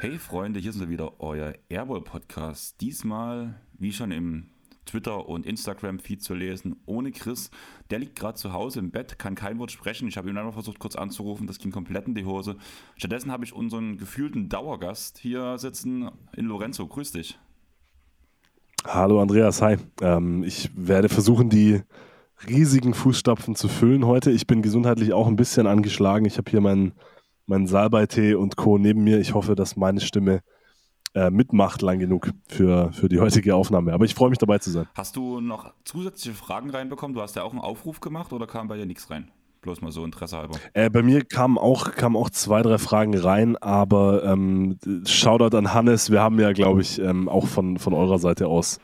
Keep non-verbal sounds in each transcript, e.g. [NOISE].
Hey Freunde, hier sind wir wieder, euer Airball Podcast. Diesmal, wie schon im Twitter- und Instagram-Feed zu lesen, ohne Chris. Der liegt gerade zu Hause im Bett, kann kein Wort sprechen. Ich habe ihn noch versucht, kurz anzurufen, das ging komplett in die Hose. Stattdessen habe ich unseren gefühlten Dauergast hier sitzen in Lorenzo. Grüß dich. Hallo Andreas, hi. Ähm, ich werde versuchen, die riesigen Fußstapfen zu füllen heute. Ich bin gesundheitlich auch ein bisschen angeschlagen. Ich habe hier meinen, meinen Salbeitee und Co. neben mir. Ich hoffe, dass meine Stimme äh, mitmacht lang genug für, für die heutige Aufnahme. Aber ich freue mich dabei zu sein. Hast du noch zusätzliche Fragen reinbekommen? Du hast ja auch einen Aufruf gemacht oder kam bei dir nichts rein? Bloß mal so Interesse halber. Äh, bei mir kamen auch, kamen auch zwei, drei Fragen rein, aber ähm, Shoutout an Hannes. Wir haben ja, glaube ich, ähm, auch von, von eurer Seite aus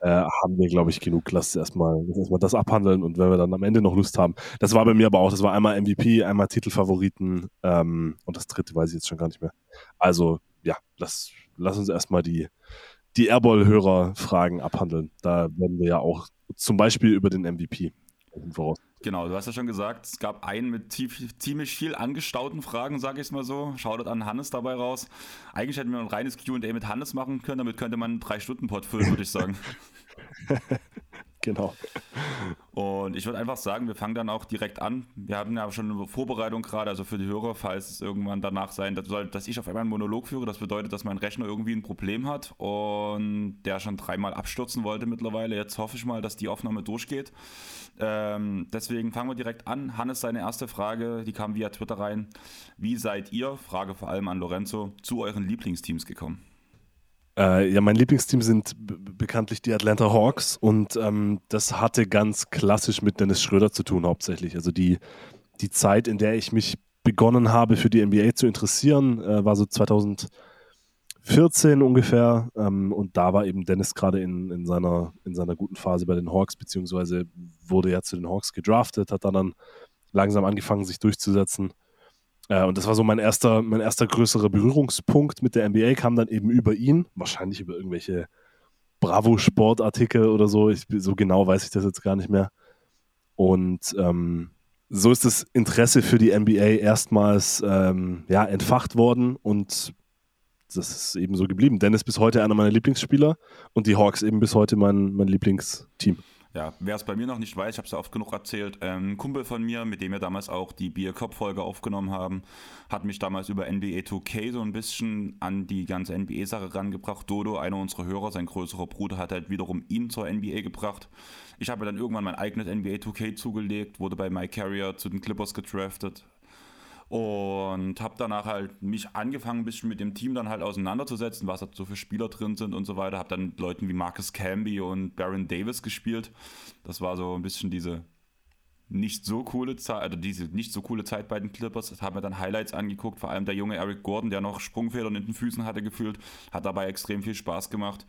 äh, haben wir, glaube ich, genug. Lasst erstmal, erstmal das abhandeln und wenn wir dann am Ende noch Lust haben. Das war bei mir aber auch, das war einmal MVP, einmal Titelfavoriten ähm, und das dritte weiß ich jetzt schon gar nicht mehr. Also, ja, lass, lass uns erstmal die, die Airball-Hörer-Fragen abhandeln. Da werden wir ja auch zum Beispiel über den MVP voraus. Genau, du hast ja schon gesagt, es gab einen mit ziemlich viel angestauten Fragen, sage ich es mal so. Schaut an Hannes dabei raus. Eigentlich hätten wir ein reines QA mit Hannes machen können, damit könnte man einen Drei-Stunden-Pod füllen, würde ich sagen. [LAUGHS] Genau. Und ich würde einfach sagen, wir fangen dann auch direkt an. Wir haben ja schon eine Vorbereitung gerade, also für die Hörer, falls es irgendwann danach sein soll, dass ich auf einmal einen Monolog führe. Das bedeutet, dass mein Rechner irgendwie ein Problem hat und der schon dreimal abstürzen wollte mittlerweile. Jetzt hoffe ich mal, dass die Aufnahme durchgeht. Ähm, deswegen fangen wir direkt an. Hannes, seine erste Frage, die kam via Twitter rein. Wie seid ihr, Frage vor allem an Lorenzo, zu euren Lieblingsteams gekommen? Äh, ja, mein Lieblingsteam sind bekanntlich die Atlanta Hawks und ähm, das hatte ganz klassisch mit Dennis Schröder zu tun hauptsächlich. Also die, die Zeit, in der ich mich begonnen habe, für die NBA zu interessieren, äh, war so 2014 ungefähr. Ähm, und da war eben Dennis gerade in, in, seiner, in seiner guten Phase bei den Hawks, beziehungsweise wurde ja zu den Hawks gedraftet, hat dann, dann langsam angefangen, sich durchzusetzen. Äh, und das war so mein erster, mein erster größerer Berührungspunkt mit der NBA, kam dann eben über ihn, wahrscheinlich über irgendwelche Bravo-Sportartikel oder so. Ich, so genau weiß ich das jetzt gar nicht mehr. Und ähm, so ist das Interesse für die NBA erstmals ähm, ja, entfacht worden und das ist eben so geblieben. Dennis bis heute einer meiner Lieblingsspieler und die Hawks eben bis heute mein, mein Lieblingsteam ja, wer es bei mir noch nicht weiß, ich habe es ja oft genug erzählt, ähm, ein Kumpel von mir, mit dem wir damals auch die Beer Cup Folge aufgenommen haben, hat mich damals über NBA 2K so ein bisschen an die ganze NBA-Sache rangebracht. Dodo, einer unserer Hörer, sein größerer Bruder, hat halt wiederum ihn zur NBA gebracht. Ich habe dann irgendwann mein eigenes NBA 2K zugelegt, wurde bei My Carrier zu den Clippers gedraftet, und habe danach halt mich angefangen, ein bisschen mit dem Team dann halt auseinanderzusetzen, was da so für Spieler drin sind und so weiter. Habe dann mit Leuten wie Marcus Camby und Baron Davis gespielt. Das war so ein bisschen diese nicht so coole Zeit, also diese nicht so coole Zeit bei den Clippers. Das haben wir dann Highlights angeguckt, vor allem der junge Eric Gordon, der noch Sprungfedern in den Füßen hatte gefühlt, hat dabei extrem viel Spaß gemacht.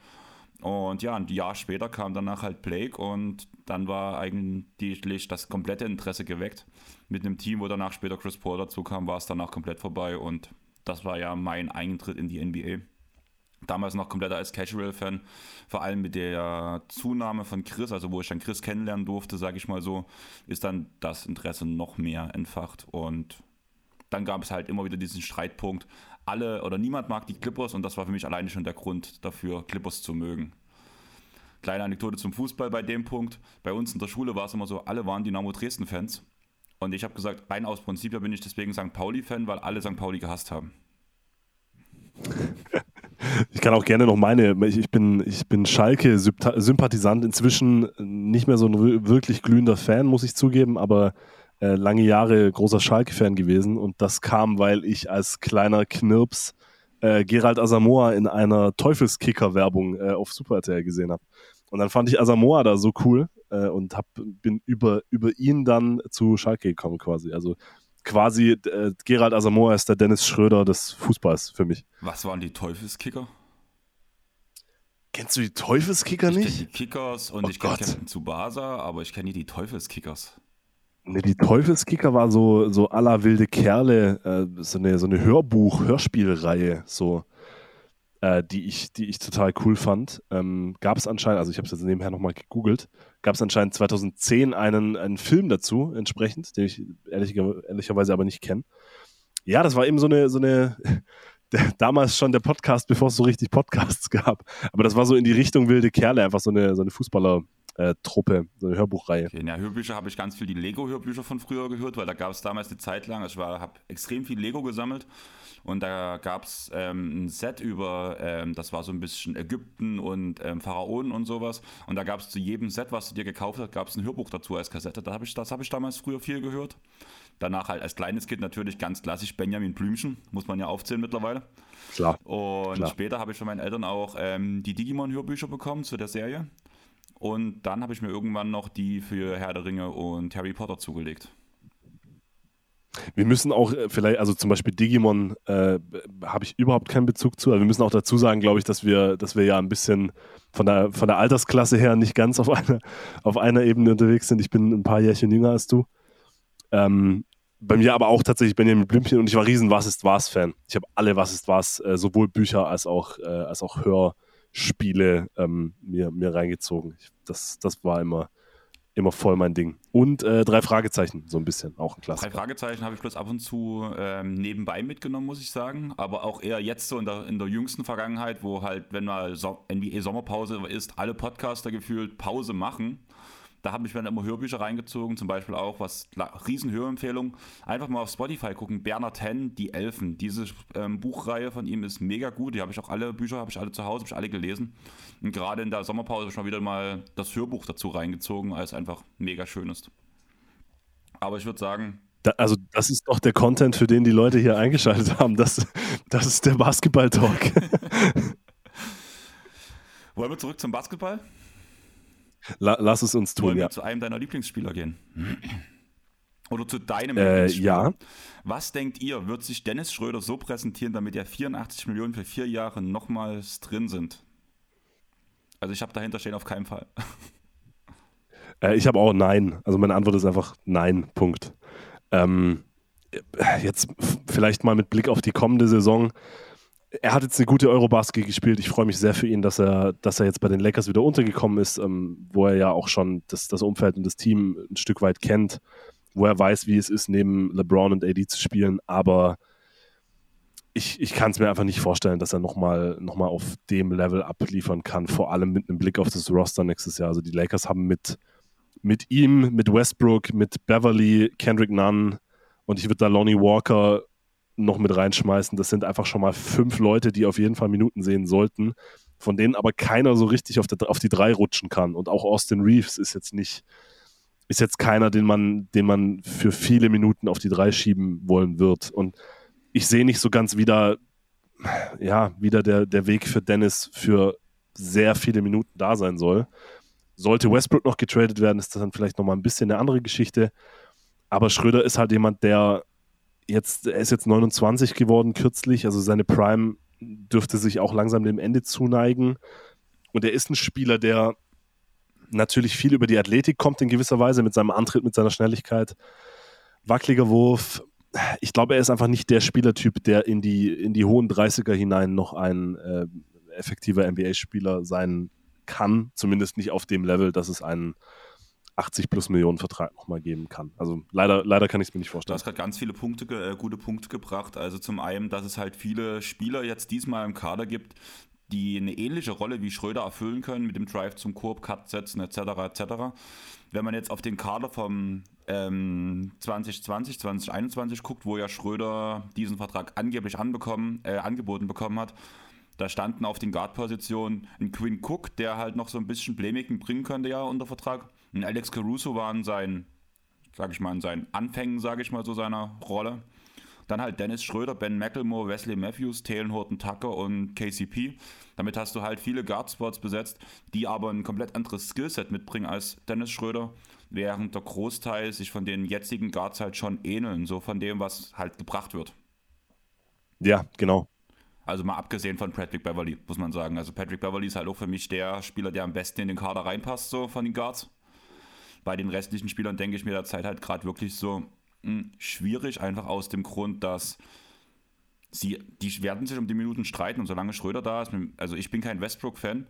Und ja, ein Jahr später kam danach halt Blake und dann war eigentlich das komplette Interesse geweckt. Mit einem Team, wo danach später Chris Paul dazu kam, war es danach komplett vorbei und das war ja mein Eintritt in die NBA. Damals noch komplett als Casual-Fan, vor allem mit der Zunahme von Chris, also wo ich dann Chris kennenlernen durfte, sage ich mal so, ist dann das Interesse noch mehr entfacht und dann gab es halt immer wieder diesen Streitpunkt, alle oder niemand mag die Clippers und das war für mich alleine schon der Grund dafür, Clippers zu mögen. Kleine Anekdote zum Fußball bei dem Punkt. Bei uns in der Schule war es immer so, alle waren Dynamo Dresden-Fans. Und ich habe gesagt, rein aus Prinzip bin ich deswegen St. Pauli-Fan, weil alle St. Pauli gehasst haben. [LAUGHS] Ich kann auch gerne noch meine, ich bin, ich bin Schalke-Sympathisant, inzwischen nicht mehr so ein wirklich glühender Fan, muss ich zugeben, aber äh, lange Jahre großer Schalke-Fan gewesen und das kam, weil ich als kleiner Knirps äh, Gerald Asamoah in einer Teufelskicker-Werbung äh, auf Super RTL gesehen habe. Und dann fand ich Asamoah da so cool äh, und hab, bin über, über ihn dann zu Schalke gekommen quasi. Also quasi äh, Gerald Asamoah ist der Dennis Schröder des Fußballs für mich. Was waren die Teufelskicker? Kennst du die Teufelskicker ich nicht? Ich kenne die Kickers und oh ich kenne Captain Tsubasa, aber ich kenne nie die Teufelskickers. Ne, die Teufelskicker war so, so aller wilde Kerle, äh, so eine, so eine Hörbuch-Hörspielreihe. So. äh, die, ich, die ich total cool fand. Ähm, gab es anscheinend, also ich habe es jetzt nebenher nochmal gegoogelt, gab es anscheinend 2010 einen, einen Film dazu entsprechend, den ich ehrlicher, ehrlicherweise aber nicht kenne. Ja, das war eben so eine, so eine [LAUGHS] der, damals schon der Podcast, bevor es so richtig Podcasts gab. Aber das war so in die Richtung wilde Kerle, einfach so eine, so eine Fußballer- äh, Truppe, so eine Hörbuchreihe. Okay, ja, Hörbücher habe ich ganz viel die Lego-Hörbücher von früher gehört, weil da gab es damals eine Zeit lang, ich habe extrem viel Lego gesammelt und da gab es ähm, ein Set über, ähm, das war so ein bisschen Ägypten und ähm, Pharaonen und sowas und da gab es zu jedem Set, was du dir gekauft hast, gab es ein Hörbuch dazu als Kassette. Da hab ich, das habe ich damals früher viel gehört. Danach halt als kleines Kind natürlich ganz klassisch Benjamin Blümchen, muss man ja aufzählen mittlerweile. Klar. Und Klar. später habe ich von meinen Eltern auch ähm, die Digimon-Hörbücher bekommen zu der Serie. Und dann habe ich mir irgendwann noch die für Herr der Ringe und Harry Potter zugelegt. Wir müssen auch äh, vielleicht, also zum Beispiel Digimon äh, habe ich überhaupt keinen Bezug zu. Also wir müssen auch dazu sagen, glaube ich, dass wir, dass wir ja ein bisschen von der, von der Altersklasse her nicht ganz auf einer, auf einer Ebene unterwegs sind. Ich bin ein paar Jährchen jünger als du. Ähm, bei mir aber auch tatsächlich Benjamin Blümchen und ich war riesen Was ist was Fan. Ich habe alle Was ist was, äh, sowohl Bücher als auch, äh, als auch Hörspiele ähm, mir, mir reingezogen. Ich, das, das war immer, immer voll mein Ding. Und äh, drei Fragezeichen, so ein bisschen, auch ein Klassiker. Drei Fragezeichen habe ich bloß ab und zu ähm, nebenbei mitgenommen, muss ich sagen. Aber auch eher jetzt so in der, in der jüngsten Vergangenheit, wo halt, wenn mal so NBA-Sommerpause ist, alle Podcaster gefühlt Pause machen. Da habe ich mir dann immer Hörbücher reingezogen, zum Beispiel auch, was riesen Hörempfehlung. Einfach mal auf Spotify gucken, Bernhard Henn, Die Elfen. Diese ähm, Buchreihe von ihm ist mega gut. Die habe ich auch alle Bücher, habe ich alle zu Hause, habe ich alle gelesen. Und gerade in der Sommerpause habe ich mal wieder mal das Hörbuch dazu reingezogen, als einfach mega schön ist. Aber ich würde sagen, da, also das ist doch der Content, für den die Leute hier eingeschaltet [LAUGHS] haben. Das, das ist der Basketball-Talk. [LAUGHS] Wollen wir zurück zum Basketball? La, lass es uns tun, Wollen wir ja. zu einem deiner Lieblingsspieler gehen? [CLEARS THROAT] Oder zu deinem Äh, Lieblingsspieler? ja. Was denkt ihr, wird sich Dennis Schröder so präsentieren, damit ja 84 Millionen für vier Jahre nochmals drin sind? Also ich habe dahinter stehen auf keinen Fall. [LAUGHS] Äh, ich habe auch Nein. Also meine Antwort ist einfach Nein, Punkt. Ähm, jetzt vielleicht mal mit Blick auf die kommende Saison. Er hat jetzt eine gute Eurobasket gespielt. Ich freue mich sehr für ihn, dass er, dass er jetzt bei den Lakers wieder untergekommen ist, ähm, wo er ja auch schon das, das Umfeld und das Team ein Stück weit kennt, wo er weiß, wie es ist, neben LeBron und AD zu spielen. Aber ich, ich kann es mir einfach nicht vorstellen, dass er nochmal noch mal auf dem Level abliefern kann, vor allem mit einem Blick auf das Roster nächstes Jahr. Also die Lakers haben mit, mit ihm, mit Westbrook, mit Beverly, Kendrick Nunn und ich würde da Lonnie Walker noch mit reinschmeißen. Das sind einfach schon mal fünf Leute, die auf jeden Fall Minuten sehen sollten, von denen aber keiner so richtig auf, der, auf die drei rutschen kann. Und auch Austin Reeves ist jetzt nicht, ist jetzt keiner, den man, den man für viele Minuten auf die drei schieben wollen wird. Und ich sehe nicht so ganz wieder, ja, wieder der, der Weg für Dennis für sehr viele Minuten da sein soll. Sollte Westbrook noch getradet werden, ist das dann vielleicht nochmal ein bisschen eine andere Geschichte. Aber Schröder ist halt jemand, der jetzt, er ist jetzt 29 geworden kürzlich, also seine Prime dürfte sich auch langsam dem Ende zuneigen. Und er ist ein Spieler, der natürlich viel über die Athletik kommt in gewisser Weise, mit seinem Antritt, mit seiner Schnelligkeit. Wackeliger Wurf. Ich glaube, er ist einfach nicht der Spielertyp, der in die, in die hohen 30er hinein noch ein äh, effektiver NBA-Spieler sein kann. Zumindest nicht auf dem Level, dass es einen 80 plus Millionen Vertrag nochmal geben kann. Also leider, leider kann ich es mir nicht Du vorstellen. hast gerade ganz viele Punkte, äh, gute Punkte gebracht. Also zum einen, dass es halt viele Spieler jetzt diesmal im Kader gibt, die eine ähnliche Rolle wie Schröder erfüllen können mit dem Drive zum Korb, Cut setzen etc. etc. Wenn man jetzt auf den Kader vom ähm, 2020, 2021 guckt, wo ja Schröder diesen Vertrag angeblich anbekommen, äh, angeboten bekommen hat, da standen auf den Guard-Positionen ein Quinn Cook, der halt noch so ein bisschen Playmaking bringen könnte ja unter Vertrag. Ein Alex Caruso war in seinen, sag ich mal, in seinen Anfängen, sage ich mal, so seiner Rolle. Dann halt Dennis Schröder, Ben McLemore, Wesley Matthews, Taylor Horton Tucker und KCP. Damit hast du halt viele Guard-Spots besetzt, die aber ein komplett anderes Skillset mitbringen als Dennis Schröder, während der Großteil sich von den jetzigen Guards halt schon ähneln, so von dem, was halt gebracht wird. Ja, genau. Also mal abgesehen von Patrick Beverly, muss man sagen. Also Patrick Beverly ist halt auch für mich der Spieler, der am besten in den Kader reinpasst, so von den Guards. Bei den restlichen Spielern denke ich mir derzeit halt gerade wirklich so mh, schwierig, einfach aus dem Grund, dass sie, die werden sich um die Minuten streiten und solange Schröder da ist, also ich bin kein Westbrook-Fan,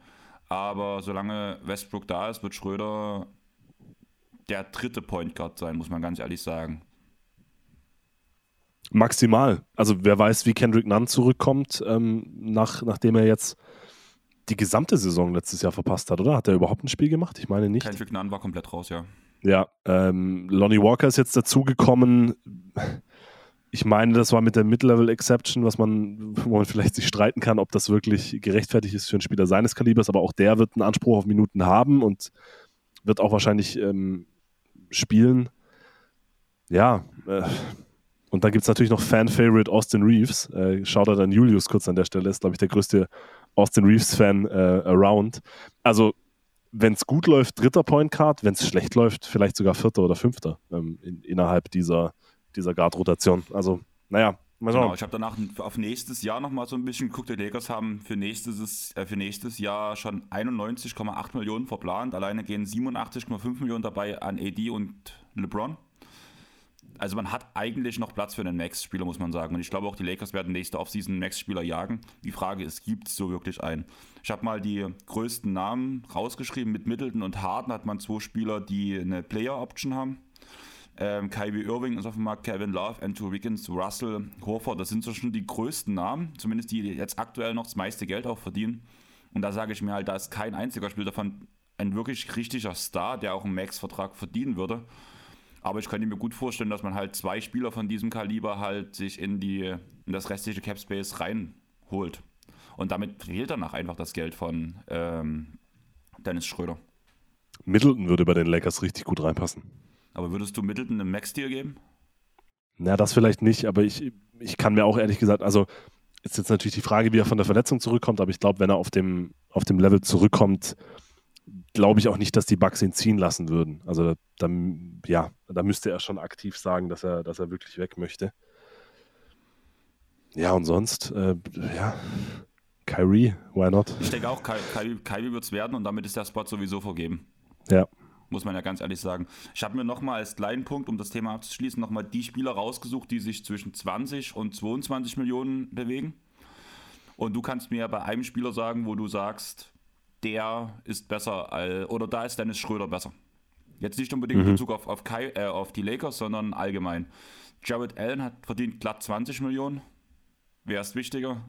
aber solange Westbrook da ist, wird Schröder der dritte Point Guard sein, muss man ganz ehrlich sagen. Maximal. Also wer weiß, wie Kendrick Nunn zurückkommt, ähm, nach, nachdem er jetzt die gesamte Saison letztes Jahr verpasst hat, oder? Hat er überhaupt ein Spiel gemacht? Ich meine nicht. Kendrick Nunn war komplett raus, ja. Ja, ähm, Lonnie Walker ist jetzt dazugekommen. Ich meine, das war mit der Mid-Level-Exception, was man, wo man vielleicht sich streiten kann, ob das wirklich gerechtfertigt ist für einen Spieler seines Kalibers, aber auch der wird einen Anspruch auf Minuten haben und wird auch wahrscheinlich ähm, spielen. Ja, äh, und dann gibt es natürlich noch Fan-Favorite Austin Reeves. Äh, Shoutout an Julius kurz an der Stelle, ist, glaube ich, der größte Austin Reeves-Fan äh, around. Also, wenn es gut läuft, dritter Point Card, wenn es schlecht läuft, vielleicht sogar vierter oder fünfter ähm, in, innerhalb dieser, dieser Guard-Rotation. Also, naja, mal. Genau, ich habe danach auf nächstes Jahr nochmal so ein bisschen geguckt. Die Lakers haben für nächstes, äh, für nächstes Jahr schon 91,8 Millionen verplant. Alleine gehen 87,5 Millionen dabei an AD und LeBron also man hat eigentlich noch Platz für einen Max-Spieler, muss man sagen. Und ich glaube auch, die Lakers werden nächste Offseason einen Max-Spieler jagen. Die Frage ist, gibt es so wirklich einen? Ich habe mal die größten Namen rausgeschrieben. Mit Middleton und Harden hat man zwei Spieler, die eine Player-Option haben. Ähm, Kyrie Irving ist auf dem Markt, Kevin Love, Andrew Wiggins, Russell, Horford. Das sind so schon die größten Namen, zumindest die jetzt aktuell noch das meiste Geld auch verdienen. Und da sage ich mir halt, da ist kein einziger Spieler davon ein wirklich richtiger Star, der auch einen Max-Vertrag verdienen würde. Aber ich könnte mir gut vorstellen, dass man halt zwei Spieler von diesem Kaliber halt sich in, die, in das restliche Cap Space reinholt. Und damit fehlt danach einfach das Geld von ähm, Dennis Schröder. Middleton würde bei den Lakers richtig gut reinpassen. Aber würdest du Middleton einen Max-Deal geben? Na, das vielleicht nicht, aber ich, ich kann mir auch ehrlich gesagt, also ist jetzt natürlich die Frage, wie er von der Verletzung zurückkommt, aber ich glaube, wenn er auf dem, auf dem Level zurückkommt, glaube ich auch nicht, dass die Bugs ihn ziehen lassen würden. Also da, ja, da müsste er schon aktiv sagen, dass er, dass er wirklich weg möchte. Ja, und sonst, äh, ja, Kyrie, why not? Ich denke auch, Kyrie, Kyrie wird es werden und damit ist der Spot sowieso vergeben. Ja. Muss man ja ganz ehrlich sagen. Ich habe mir nochmal als kleinen Punkt, um das Thema abzuschließen, nochmal die Spieler rausgesucht, die sich zwischen 20 und 22 Millionen bewegen. Und du kannst mir ja bei einem Spieler sagen, wo du sagst, der ist besser, als, oder da ist Dennis Schröder besser. Jetzt nicht unbedingt mhm. in Bezug auf, auf, Kai, äh, auf die Lakers, sondern allgemein. Jared Allen hat verdient glatt 20 Millionen. Wer ist wichtiger?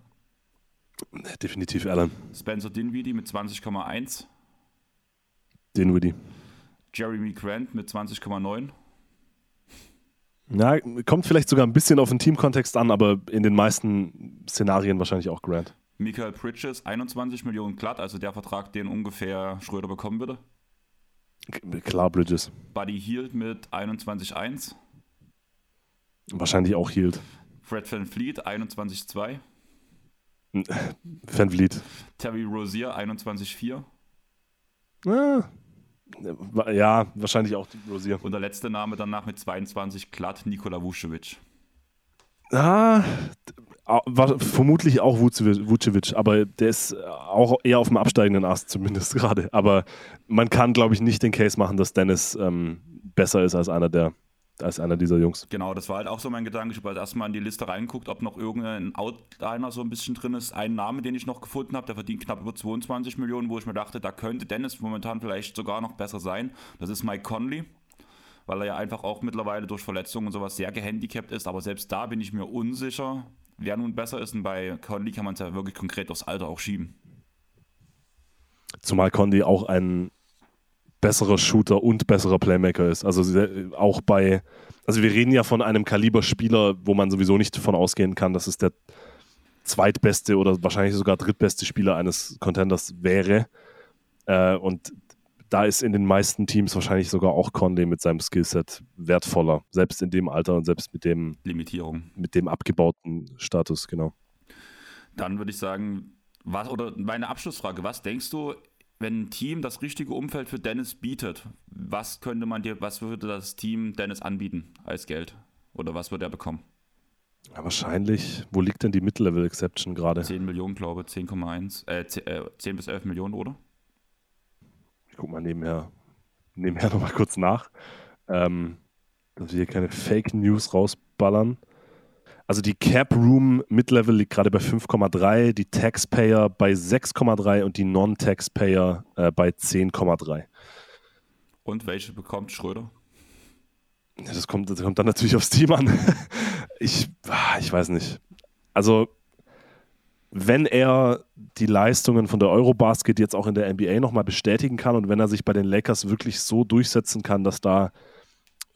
Definitiv Allen. Spencer Dinwiddie mit 20,1. Dinwiddie. Jeremy Grant mit 20,9. Na, kommt vielleicht sogar ein bisschen auf den Teamkontext an, aber in den meisten Szenarien wahrscheinlich auch Grant. Michael Bridges 21 Millionen glatt, also der Vertrag, den ungefähr Schröder bekommen würde. Klar, Bridges. Buddy Hield mit 21,1. Wahrscheinlich auch Hield. Fred Van Fleet 21,2. Van Fleet. Terry Rozier 21,4. Ah, ja, wahrscheinlich auch Rosier. Und der letzte Name danach mit 22 glatt, Nikola Vucevic. Ah, war vermutlich auch Vucevic, aber der ist auch eher auf dem absteigenden Ast zumindest [LAUGHS] gerade. Aber man kann, glaube ich, nicht den Case machen, dass Dennis ähm, besser ist als einer der als einer dieser Jungs. Genau, das war halt auch so mein Gedanke. Ich habe halt erstmal in die Liste reingeguckt, ob noch irgendein Outliner so ein bisschen drin ist. Ein Name, den ich noch gefunden habe, der verdient knapp über 22 Millionen, wo ich mir dachte, da könnte Dennis momentan vielleicht sogar noch besser sein. Das ist Mike Conley weil er ja einfach auch mittlerweile durch Verletzungen und sowas sehr gehandicapt ist. Aber selbst da bin ich mir unsicher, wer nun besser ist. Und bei Conley kann man es ja wirklich konkret aufs Alter auch schieben. Zumal Conley auch ein besserer Shooter und besserer Playmaker ist. Also auch bei, also wir reden ja von einem Kaliberspieler, wo man sowieso nicht davon ausgehen kann, dass es der zweitbeste oder wahrscheinlich sogar drittbeste Spieler eines Contenders wäre. Äh, und da ist in den meisten Teams wahrscheinlich sogar auch Conley mit seinem Skillset wertvoller, selbst in dem Alter und selbst mit dem Limitierung, mit dem abgebauten Status, genau. Dann würde ich sagen, was oder meine Abschlussfrage, was denkst du, wenn ein Team das richtige Umfeld für Dennis bietet, was könnte man dir, was würde das Team Dennis anbieten als Geld? Oder was würde er bekommen? Ja, wahrscheinlich, wo liegt denn die Mid-Level-Exception gerade? 10 Millionen, glaube ich, 10,1, äh, 10, äh, 10 bis 11 Millionen, oder? Ich guck mal nebenher, nebenher [LAUGHS] nochmal kurz nach, ähm, dass wir hier keine Fake News rausballern. Also die Cap Room Mid-Level liegt gerade bei 5,3, die Taxpayer bei 6,3 und die Non-Taxpayer äh, bei 10,3. Und welche bekommt Schröder? Das kommt, das kommt dann natürlich aufs Team an. [LAUGHS] Ich, ah, ich weiß nicht. Also, wenn er die Leistungen von der Eurobasket jetzt auch in der NBA nochmal bestätigen kann und wenn er sich bei den Lakers wirklich so durchsetzen kann, dass da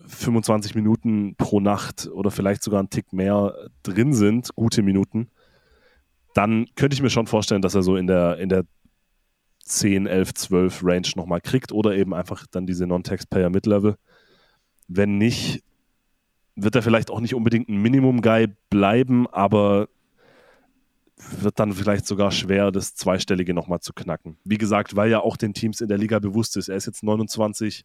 25 Minuten pro Nacht oder vielleicht sogar ein Tick mehr drin sind, gute Minuten, dann könnte ich mir schon vorstellen, dass er so in der, in der 10, 11, 12 Range nochmal kriegt oder eben einfach dann diese Non-Taxpayer Mid-Level. Wenn nicht, wird er vielleicht auch nicht unbedingt ein Minimum-Guy bleiben, aber wird dann vielleicht sogar schwer, das Zweistellige nochmal zu knacken. Wie gesagt, weil ja auch den Teams in der Liga bewusst ist, er ist jetzt 29,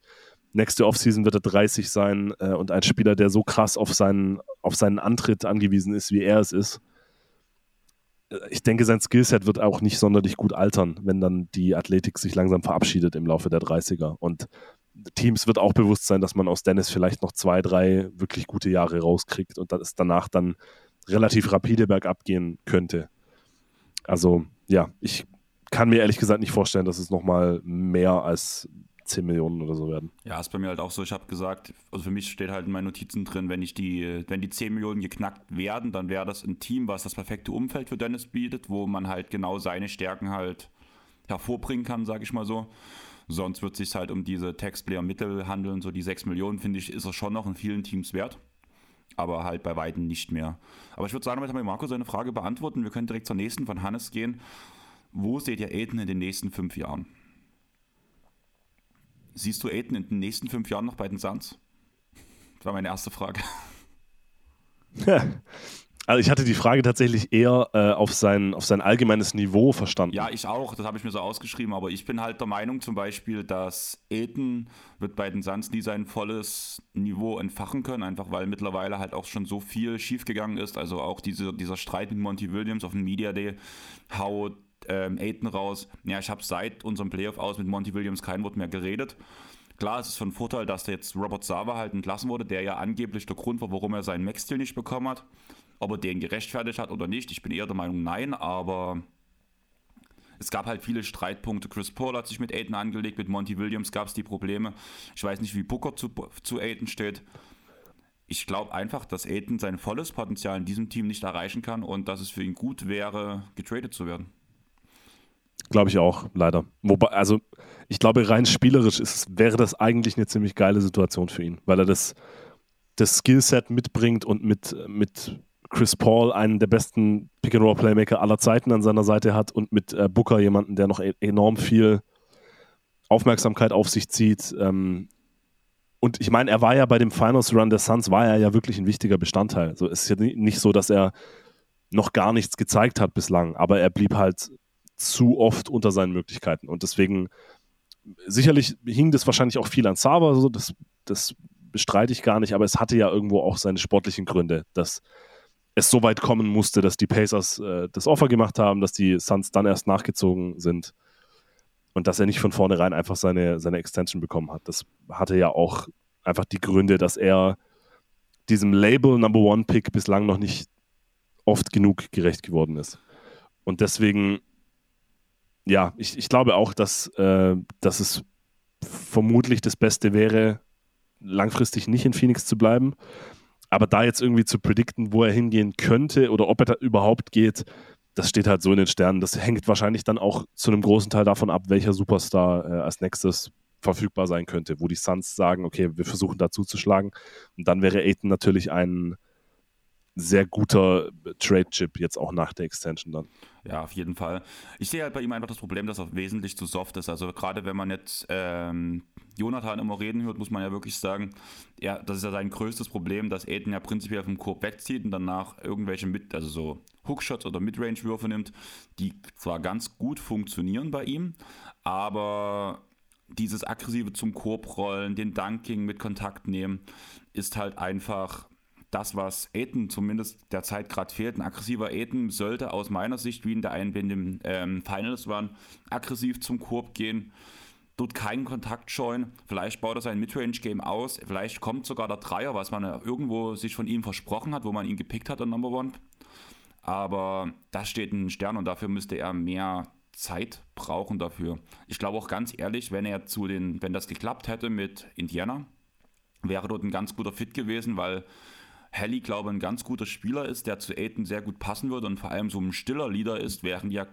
nächste Offseason wird er 30 sein äh, und ein Spieler, der so krass auf seinen, auf seinen Antritt angewiesen ist, wie er es ist. Äh, ich denke, sein Skillset wird auch nicht sonderlich gut altern, wenn dann die Athletik sich langsam verabschiedet im Laufe der 30er. Und Teams wird auch bewusst sein, dass man aus Dennis vielleicht noch zwei, drei wirklich gute Jahre rauskriegt und dass es danach dann relativ rapide bergab gehen könnte. Also ja, ich kann mir ehrlich gesagt nicht vorstellen, dass es nochmal mehr als 10 Millionen oder so werden. Ja, ist bei mir halt auch so. Ich habe gesagt, also für mich steht halt in meinen Notizen drin, wenn ich die, wenn die 10 Millionen geknackt werden, dann wäre das ein Team, was das perfekte Umfeld für Dennis bietet, wo man halt genau seine Stärken halt hervorbringen kann, sage ich mal so. Sonst wird es sich halt um diese Textplayer-Mittel handeln. So die 6 Millionen, finde ich, ist er schon noch in vielen Teams wert. Aber halt bei Weitem nicht mehr. Aber ich würde sagen, damit haben wir Marco seine Frage beantworten. Wir können direkt zur nächsten von Hannes gehen. Wo seht ihr Aiden in den nächsten fünf Jahren? Siehst du Aiden in den nächsten fünf Jahren noch bei den Suns? Das war meine erste Frage. [LAUGHS] Also ich hatte die Frage tatsächlich eher äh, auf, sein, auf sein allgemeines Niveau verstanden. Ja, ich auch. Das habe ich mir so ausgeschrieben. Aber ich bin halt der Meinung zum Beispiel, dass Aiden wird bei den Suns nie sein volles Niveau entfachen können, einfach weil mittlerweile halt auch schon so viel schiefgegangen ist. Also auch diese, dieser Streit mit Monty Williams auf dem Media Day haut ähm, Aiden raus. Ja, ich habe seit unserem Playoff aus mit Monty Williams kein Wort mehr geredet. Klar, es ist von Vorteil, dass jetzt Robert Sava halt entlassen wurde, der ja angeblich der Grund war, warum er seinen Max-Deal nicht bekommen hat. Ob er den gerechtfertigt hat oder nicht, ich bin eher der Meinung, nein, aber es gab halt viele Streitpunkte. Chris Paul hat sich mit Aiden angelegt, mit Monty Williams gab es die Probleme. Ich weiß nicht, wie Booker zu, zu Aiden steht. Ich glaube einfach, dass Aiden sein volles Potenzial in diesem Team nicht erreichen kann und dass es für ihn gut wäre, getradet zu werden. Glaube ich auch, leider. Wobei, also ich glaube, rein spielerisch ist, wäre das eigentlich eine ziemlich geile Situation für ihn, weil er das, das Skillset mitbringt und mit, mit Chris Paul einen der besten Pick-and-Roll-Playmaker aller Zeiten an seiner Seite hat und mit äh, Booker jemanden, der noch e enorm viel Aufmerksamkeit auf sich zieht. Ähm, und ich meine, er war ja bei dem Finals Run der Suns, war er ja wirklich ein wichtiger Bestandteil. Also es ist ja nicht so, dass er noch gar nichts gezeigt hat bislang, aber er blieb halt zu oft unter seinen Möglichkeiten. Und deswegen, sicherlich hing das wahrscheinlich auch viel an Sava, so, das, das bestreite ich gar nicht, aber es hatte ja irgendwo auch seine sportlichen Gründe, dass es so weit kommen musste, dass die Pacers äh, das Offer gemacht haben, dass die Suns dann erst nachgezogen sind und dass er nicht von vornherein einfach seine, seine Extension bekommen hat. Das hatte ja auch einfach die Gründe, dass er diesem Label Number One Pick bislang noch nicht oft genug gerecht geworden ist. Und deswegen, ja, ich, ich glaube auch, dass, äh, dass es vermutlich das Beste wäre, langfristig nicht in Phoenix zu bleiben. Aber da jetzt irgendwie zu predikten, wo er hingehen könnte oder ob er da überhaupt geht, das steht halt so in den Sternen. Das hängt wahrscheinlich dann auch zu einem großen Teil davon ab, welcher Superstar äh, als nächstes verfügbar sein könnte, wo die Suns sagen, okay, wir versuchen da zuzuschlagen. Und dann wäre Aiton natürlich ein sehr guter Trade-Chip jetzt auch nach der Extension dann. Ja, auf jeden Fall. Ich sehe halt bei ihm einfach das Problem, dass er wesentlich zu soft ist. Also gerade wenn man jetzt ähm, Jonathan immer reden hört, muss man ja wirklich sagen, ja, das ist ja sein größtes Problem, dass Aiden ja prinzipiell vom Korb wegzieht und danach irgendwelche mit, also so Hookshots oder Midrange-Würfe nimmt, die zwar ganz gut funktionieren bei ihm, aber dieses aggressive zum Korb rollen, den Dunking mit Kontakt nehmen, ist halt einfach das, was Aiden zumindest derzeit gerade fehlt. Ein aggressiver Aiden sollte aus meiner Sicht, wie in der einen in ähm, Finals waren, aggressiv zum Korb gehen tut keinen Kontakt scheuen. Vielleicht baut er sein Midrange-Game aus. Vielleicht kommt sogar der Dreier, was man irgendwo sich von ihm versprochen hat, wo man ihn gepickt hat, der Number One. Aber das steht ein Stern und dafür müsste er mehr Zeit brauchen dafür. Ich glaube auch ganz ehrlich, wenn er zu den, wenn das geklappt hätte mit Indiana, wäre dort ein ganz guter Fit gewesen, weil Helly, glaube ich, ein ganz guter Spieler ist, der zu Aiden sehr gut passen würde und vor allem so ein stiller Leader ist, während ja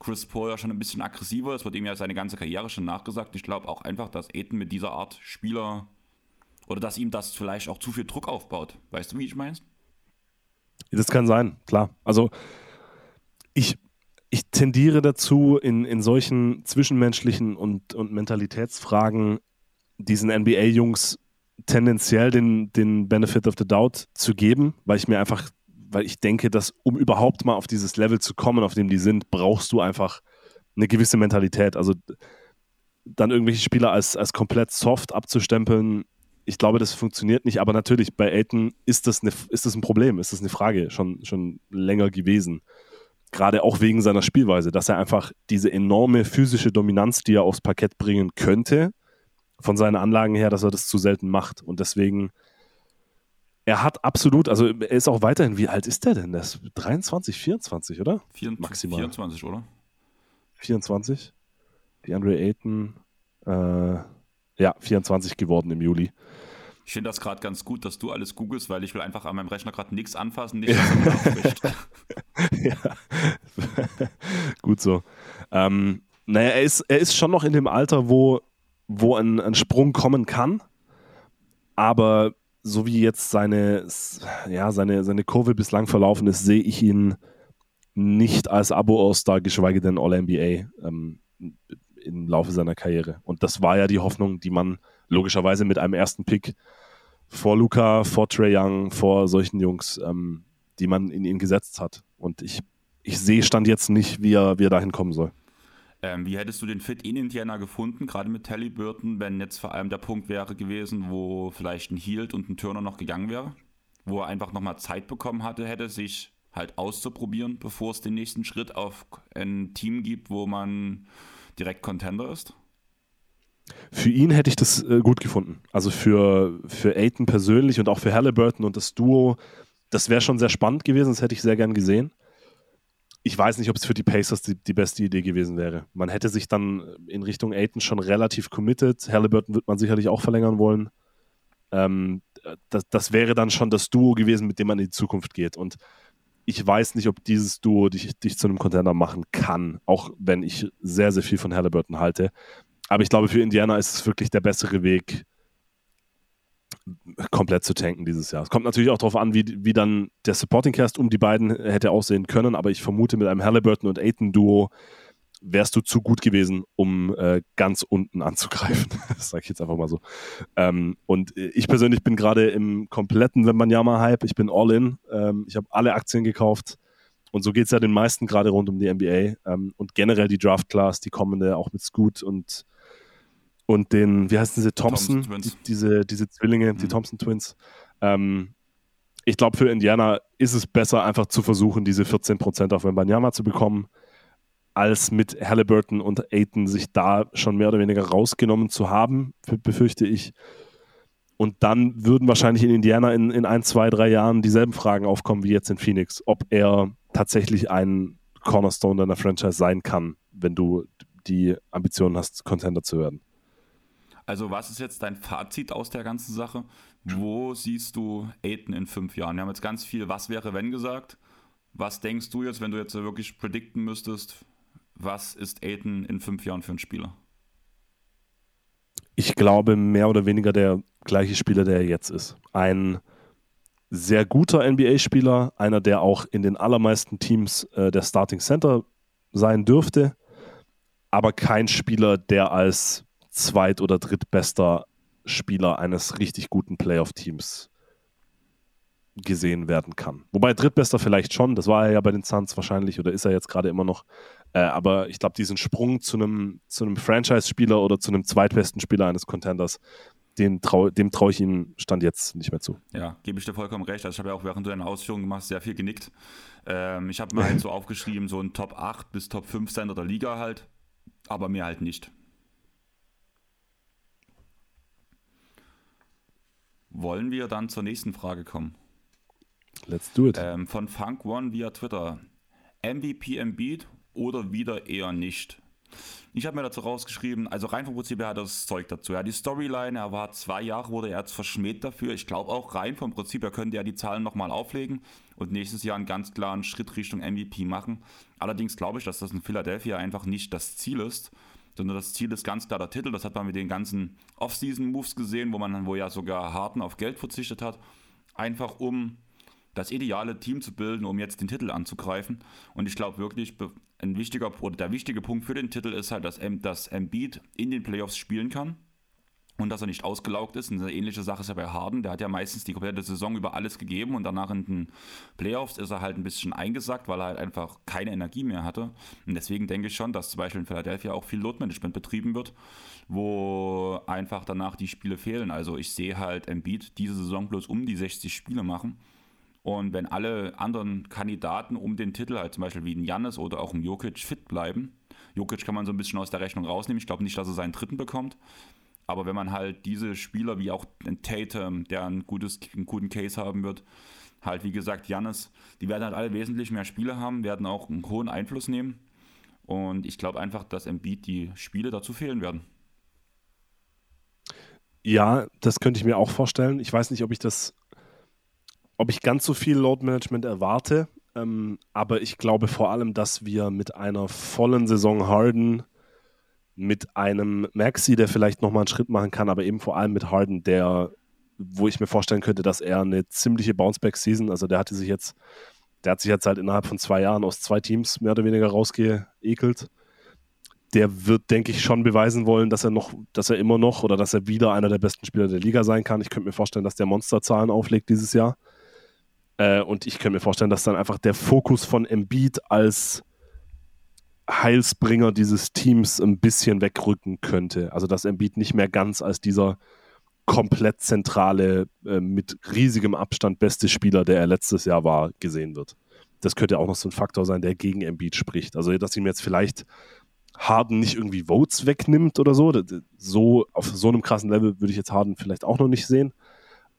Chris Paul ja schon ein bisschen aggressiver ist, wird ihm ja seine ganze Karriere schon nachgesagt. Ich glaube auch einfach, dass Aiden mit dieser Art Spieler oder dass ihm das vielleicht auch zu viel Druck aufbaut. Weißt du, wie ich meinst? Das kann sein, klar. Also ich, ich tendiere dazu, in, in solchen zwischenmenschlichen und, und Mentalitätsfragen diesen NBA-Jungs tendenziell den, den Benefit of the Doubt zu geben, weil ich mir einfach, weil ich denke, dass um überhaupt mal auf dieses Level zu kommen, auf dem die sind, brauchst du einfach eine gewisse Mentalität. Also dann irgendwelche Spieler als, als komplett soft abzustempeln, ich glaube, das funktioniert nicht. Aber natürlich, bei Aiton ist das, eine, ist das ein Problem, ist das eine Frage schon, schon länger gewesen. Gerade auch wegen seiner Spielweise, dass er einfach diese enorme physische Dominanz, die er aufs Parkett bringen könnte, von seinen Anlagen her, dass er das zu selten macht. Und deswegen, er hat absolut, also er ist auch weiterhin, wie alt ist der denn? Der ist 23, 24, oder? 24, Maximal. 24, oder? 24. Die Andre Ayton, äh, ja, 24 geworden im Juli. Ich finde das gerade ganz gut, dass du alles googelst, weil ich will einfach an meinem Rechner gerade nichts anfassen, [LAUGHS] nichts ja. ja. [LAUGHS] gut so. Ähm, naja, er ist, er ist schon noch in dem Alter, wo wo ein, ein Sprung kommen kann. Aber so wie jetzt seine, ja, seine, seine Kurve bislang verlaufen ist, sehe ich ihn nicht als Abo-All-Star, geschweige denn All-NBA ähm, im Laufe seiner Karriere. Und das war ja die Hoffnung, die man logischerweise mit einem ersten Pick vor Luca, vor Trey Young, vor solchen Jungs, ähm, die man in ihn gesetzt hat. Und ich, ich sehe Stand jetzt nicht, wie er, wie er dahin kommen soll. Ähm, wie hättest du den Fit in Indiana gefunden, gerade mit Tally Burton, wenn jetzt vor allem der Punkt wäre gewesen, wo vielleicht ein Hield und ein Turner noch gegangen wäre? Wo er einfach nochmal Zeit bekommen hatte, hätte sich halt auszuprobieren, bevor es den nächsten Schritt auf ein Team gibt, wo man direkt Contender ist? Für ihn hätte ich das äh, gut gefunden. Also für, für Aiton persönlich und auch für Halliburton und das Duo, das wäre schon sehr spannend gewesen, das hätte ich sehr gern gesehen ich weiß nicht, ob es für die Pacers die, die, beste Idee gewesen wäre. Man hätte sich dann in Richtung Aiton schon relativ committed. Halliburton wird man sicherlich auch verlängern wollen. Ähm, das, das, wäre dann schon das Duo gewesen, mit dem man in die Zukunft geht. Und ich weiß nicht, ob dieses Duo dich, dich zu einem Contender machen kann, auch wenn ich sehr, sehr viel von Halliburton halte. Aber ich glaube, für Indiana ist es wirklich der bessere Weg, komplett zu tanken dieses Jahr. Es kommt natürlich auch darauf an, wie, wie dann der Supporting Cast um die beiden hätte aussehen können, aber ich vermute, mit einem Halliburton und Aiton Duo wärst du zu gut gewesen, um äh, ganz unten anzugreifen. [LAUGHS] das sage ich jetzt einfach mal so. Ähm, und ich persönlich bin gerade im kompletten Wembanyama-Hype. Ich bin all in. Ähm, ich habe alle Aktien gekauft. Und so geht es ja den meisten gerade rund um die NBA. Ähm, und generell die Draft-Class, die kommende, auch mit Scoot und und den, wie heißen sie, Thompson, Thompson die, diese, diese Zwillinge, mhm. die Thompson Twins. Ähm, ich glaube, für Indiana ist es besser, einfach zu versuchen, diese 14% auf Wembanyama zu bekommen, als mit Halliburton und Aiton sich da schon mehr oder weniger rausgenommen zu haben, befürchte ich. Und dann würden wahrscheinlich in Indiana in, in ein, zwei, drei Jahren dieselben Fragen aufkommen wie jetzt in Phoenix, ob er tatsächlich ein Cornerstone deiner Franchise sein kann, wenn du die Ambitionen hast, Contender zu werden. Also was ist jetzt dein Fazit aus der ganzen Sache? Wo siehst du Aiden in fünf Jahren? Wir haben jetzt ganz viel Was wäre wenn gesagt. Was denkst du jetzt, wenn du jetzt wirklich predikten müsstest, was ist Aiden in fünf Jahren für ein Spieler? Ich glaube mehr oder weniger der gleiche Spieler, der er jetzt ist. Ein sehr guter NBA-Spieler, einer, der auch in den allermeisten Teams äh, der Starting Center sein dürfte, aber kein Spieler, der als zweit- oder drittbester Spieler eines richtig guten Playoff-Teams gesehen werden kann. Wobei drittbester vielleicht schon, das war er ja bei den Suns wahrscheinlich oder ist er jetzt gerade immer noch. Äh, aber ich glaube, diesen Sprung zu einem, zu einem Franchise-Spieler oder zu einem zweitbesten Spieler eines Contenders, dem traue ich ihm Stand jetzt nicht mehr zu. Ja, gebe ich dir vollkommen recht. Also ich habe ja auch während du deine Ausführungen gemacht sehr viel genickt. Ähm, ich habe mir halt so [LAUGHS] aufgeschrieben, so ein Top 8 bis Top 5 Center der Liga halt, aber mehr halt nicht. Wollen wir dann zur nächsten Frage kommen? Let's do it. Ähm, von Funk One via Twitter. MVP Embiid oder wieder eher nicht? Ich habe mir dazu rausgeschrieben, also rein vom Prinzip her hat er das Zeug dazu. Ja, die Storyline, er war zwei Jahre, wurde er jetzt verschmäht dafür. Ich glaube auch rein vom Prinzip, er könnte ja die Zahlen nochmal auflegen und nächstes Jahr einen ganz klaren Schritt Richtung MVP machen. Allerdings glaube ich, dass das in Philadelphia einfach nicht das Ziel ist, sondern das Ziel ist ganz klar der Titel. Das hat man mit den ganzen Off-Season-Moves gesehen, wo man, wo ja sogar Harten auf Geld verzichtet hat. Einfach um das ideale Team zu bilden, um jetzt den Titel anzugreifen. Und ich glaube wirklich, ein wichtiger oder der wichtige Punkt für den Titel ist halt, dass, dass Embiid in den Playoffs spielen kann und dass er nicht ausgelaugt ist. Eine ähnliche Sache ist ja bei Harden. Der hat ja meistens die komplette Saison über alles gegeben und danach in den Playoffs ist er halt ein bisschen eingesackt, weil er halt einfach keine Energie mehr hatte. Und deswegen denke ich schon, dass zum Beispiel in Philadelphia auch viel Load-Management betrieben wird, wo einfach danach die Spiele fehlen. Also ich sehe halt Embiid diese Saison bloß um die 60 Spiele machen. Und wenn alle anderen Kandidaten um den Titel, halt zum Beispiel wie ein Jannis oder auch ein Jokic, fit bleiben, Jokic kann man so ein bisschen aus der Rechnung rausnehmen. Ich glaube nicht, dass er seinen dritten bekommt. Aber wenn man halt diese Spieler wie auch Tatum, der ein gutes, einen guten Case haben wird, halt wie gesagt Jannis, die werden halt alle wesentlich mehr Spiele haben, werden auch einen hohen Einfluss nehmen. Und ich glaube einfach, dass Embiid die Spiele dazu fehlen werden. Ja, das könnte ich mir auch vorstellen. Ich weiß nicht, ob ich das ob ich ganz so viel Load Management erwarte, ähm, aber ich glaube vor allem, dass wir mit einer vollen Saison Harden, mit einem Maxi, der vielleicht nochmal einen Schritt machen kann, aber eben vor allem mit Harden, der, wo ich mir vorstellen könnte, dass er eine ziemliche Bounceback-Season, also der hatte sich jetzt, der hat sich jetzt halt innerhalb von zwei Jahren aus zwei Teams mehr oder weniger rausgeekelt. Der wird, denke ich, schon beweisen wollen, dass er noch, dass er immer noch oder dass er wieder einer der besten Spieler der Liga sein kann. Ich könnte mir vorstellen, dass der Monsterzahlen auflegt dieses Jahr. Äh, und ich kann mir vorstellen, dass dann einfach der Fokus von Embiid als Heilsbringer dieses Teams ein bisschen wegrücken könnte. Also dass Embiid nicht mehr ganz als dieser komplett zentrale, äh, mit riesigem Abstand beste Spieler, der er letztes Jahr war, gesehen wird. Das könnte auch noch so ein Faktor sein, der gegen Embiid spricht. Also dass ihm jetzt vielleicht Harden nicht irgendwie Votes wegnimmt oder so. So auf so einem krassen Level würde ich jetzt Harden vielleicht auch noch nicht sehen.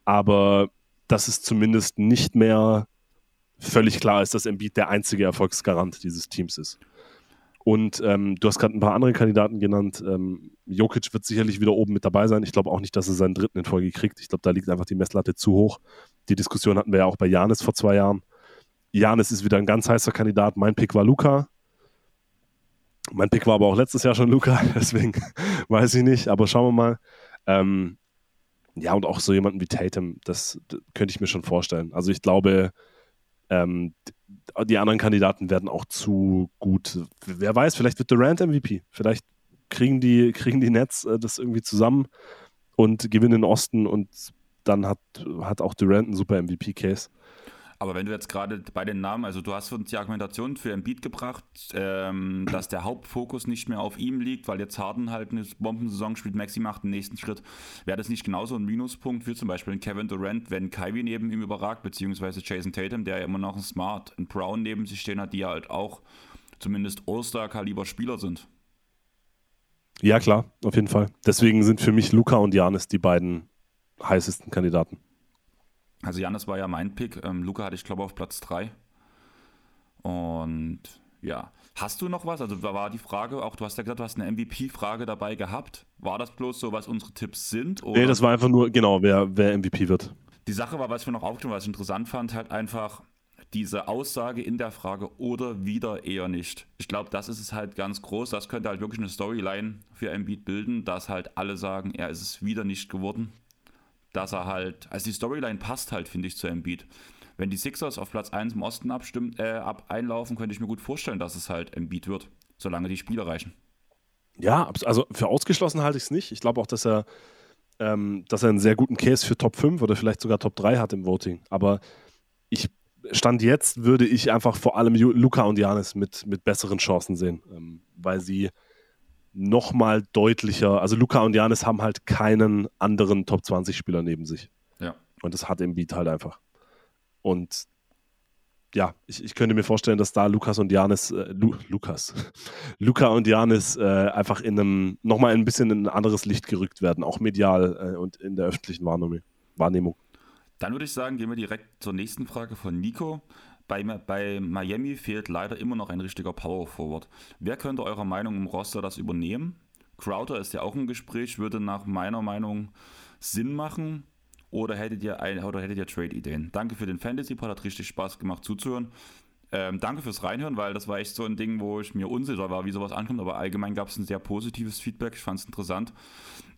Aber dass es zumindest nicht mehr völlig klar ist, dass Embiid der einzige Erfolgsgarant dieses Teams ist. Und ähm, du hast gerade ein paar andere Kandidaten genannt. Ähm, Jokic wird sicherlich wieder oben mit dabei sein. Ich glaube auch nicht, dass er seinen dritten in Folge kriegt. Ich glaube, da liegt einfach die Messlatte zu hoch. Die Diskussion hatten wir ja auch bei Janis vor zwei Jahren. Janis ist wieder ein ganz heißer Kandidat. Mein Pick war Luca. Mein Pick war aber auch letztes Jahr schon Luca, [LAUGHS] deswegen [LAUGHS] weiß ich nicht. Aber schauen wir mal. Ähm, ja, und auch so jemanden wie Tatum, das, das könnte ich mir schon vorstellen. Also ich glaube, ähm, die anderen Kandidaten werden auch zu gut. Wer weiß, vielleicht wird Durant MVP. Vielleicht kriegen die, kriegen die Nets äh, das irgendwie zusammen und gewinnen den Osten und dann hat, hat auch Durant einen super MVP-Case. Aber wenn du jetzt gerade bei den Namen, also du hast uns die Argumentation für Embiid gebracht, ähm, dass der Hauptfokus nicht mehr auf ihm liegt, weil jetzt Harden halt eine Bombensaison spielt, Maxi macht den nächsten Schritt. Wäre das nicht genauso ein Minuspunkt für zum Beispiel Kevin Durant, wenn Kyrie neben ihm überragt, beziehungsweise Jason Tatum, der ja immer noch ein Smart und Brown neben sich stehen hat, die ja halt auch zumindest All-Star-Kaliber-Spieler sind? Ja, klar, auf jeden Fall. Deswegen sind für mich Luca und Janis die beiden heißesten Kandidaten. Also Janis war ja mein Pick. Ähm, Luca hatte ich glaube auf Platz 3. Und ja. Hast du noch was? Also da war die Frage, auch du hast ja gesagt, du hast eine MVP-Frage dabei gehabt. War das bloß so, was unsere Tipps sind? Oder? Nee, das war einfach nur, genau, wer, wer MVP wird. Die Sache war, was ich mir noch aufgeschrieben was ich interessant fand, halt einfach diese Aussage in der Frage oder wieder eher nicht. Ich glaube, das ist es halt ganz groß. Das könnte halt wirklich eine Storyline für Embiid bilden, dass halt alle sagen, er ist es wieder nicht geworden dass er halt, also die Storyline passt halt, finde ich, zu Embiid. Wenn die Sixers auf Platz 1 im Osten abstimmt, äh, ab einlaufen, könnte ich mir gut vorstellen, dass es halt Embiid wird, solange die Spiele reichen. Ja, also für ausgeschlossen halte ich es nicht. Ich glaube auch, dass er, ähm, dass er einen sehr guten Case für Top 5 oder vielleicht sogar Top 3 hat im Voting. Aber ich Stand jetzt würde ich einfach vor allem Luca und Janis mit, mit besseren Chancen sehen, ähm, weil sie nochmal deutlicher. Also Luca und Janis haben halt keinen anderen Top 20 Spieler neben sich. Ja. Und das hat Embiid halt einfach. Und ja, ich, ich könnte mir vorstellen, dass da Lukas und Janis, äh, Lu, Lukas, [LAUGHS] Luca und Janis äh, einfach in einem, nochmal ein bisschen in ein anderes Licht gerückt werden, auch medial äh, und in der öffentlichen Wahrnehmung. Wahrnehmung. Dann würde ich sagen, gehen wir direkt zur nächsten Frage von Nico. Bei, bei, Miami fehlt leider immer noch ein richtiger Power Forward. Wer könnte eurer Meinung im Roster das übernehmen? Crowder ist ja auch im Gespräch, würde nach meiner Meinung Sinn machen. Oder hättet ihr, ein, oder hättet ihr Trade-Ideen? Danke für den Fantasy-Pod, hat richtig Spaß gemacht zuzuhören. Ähm, danke fürs Reinhören, weil das war echt so ein Ding, wo ich mir unsicher war, wie sowas ankommt. Aber allgemein gab es ein sehr positives Feedback. Ich fand es interessant.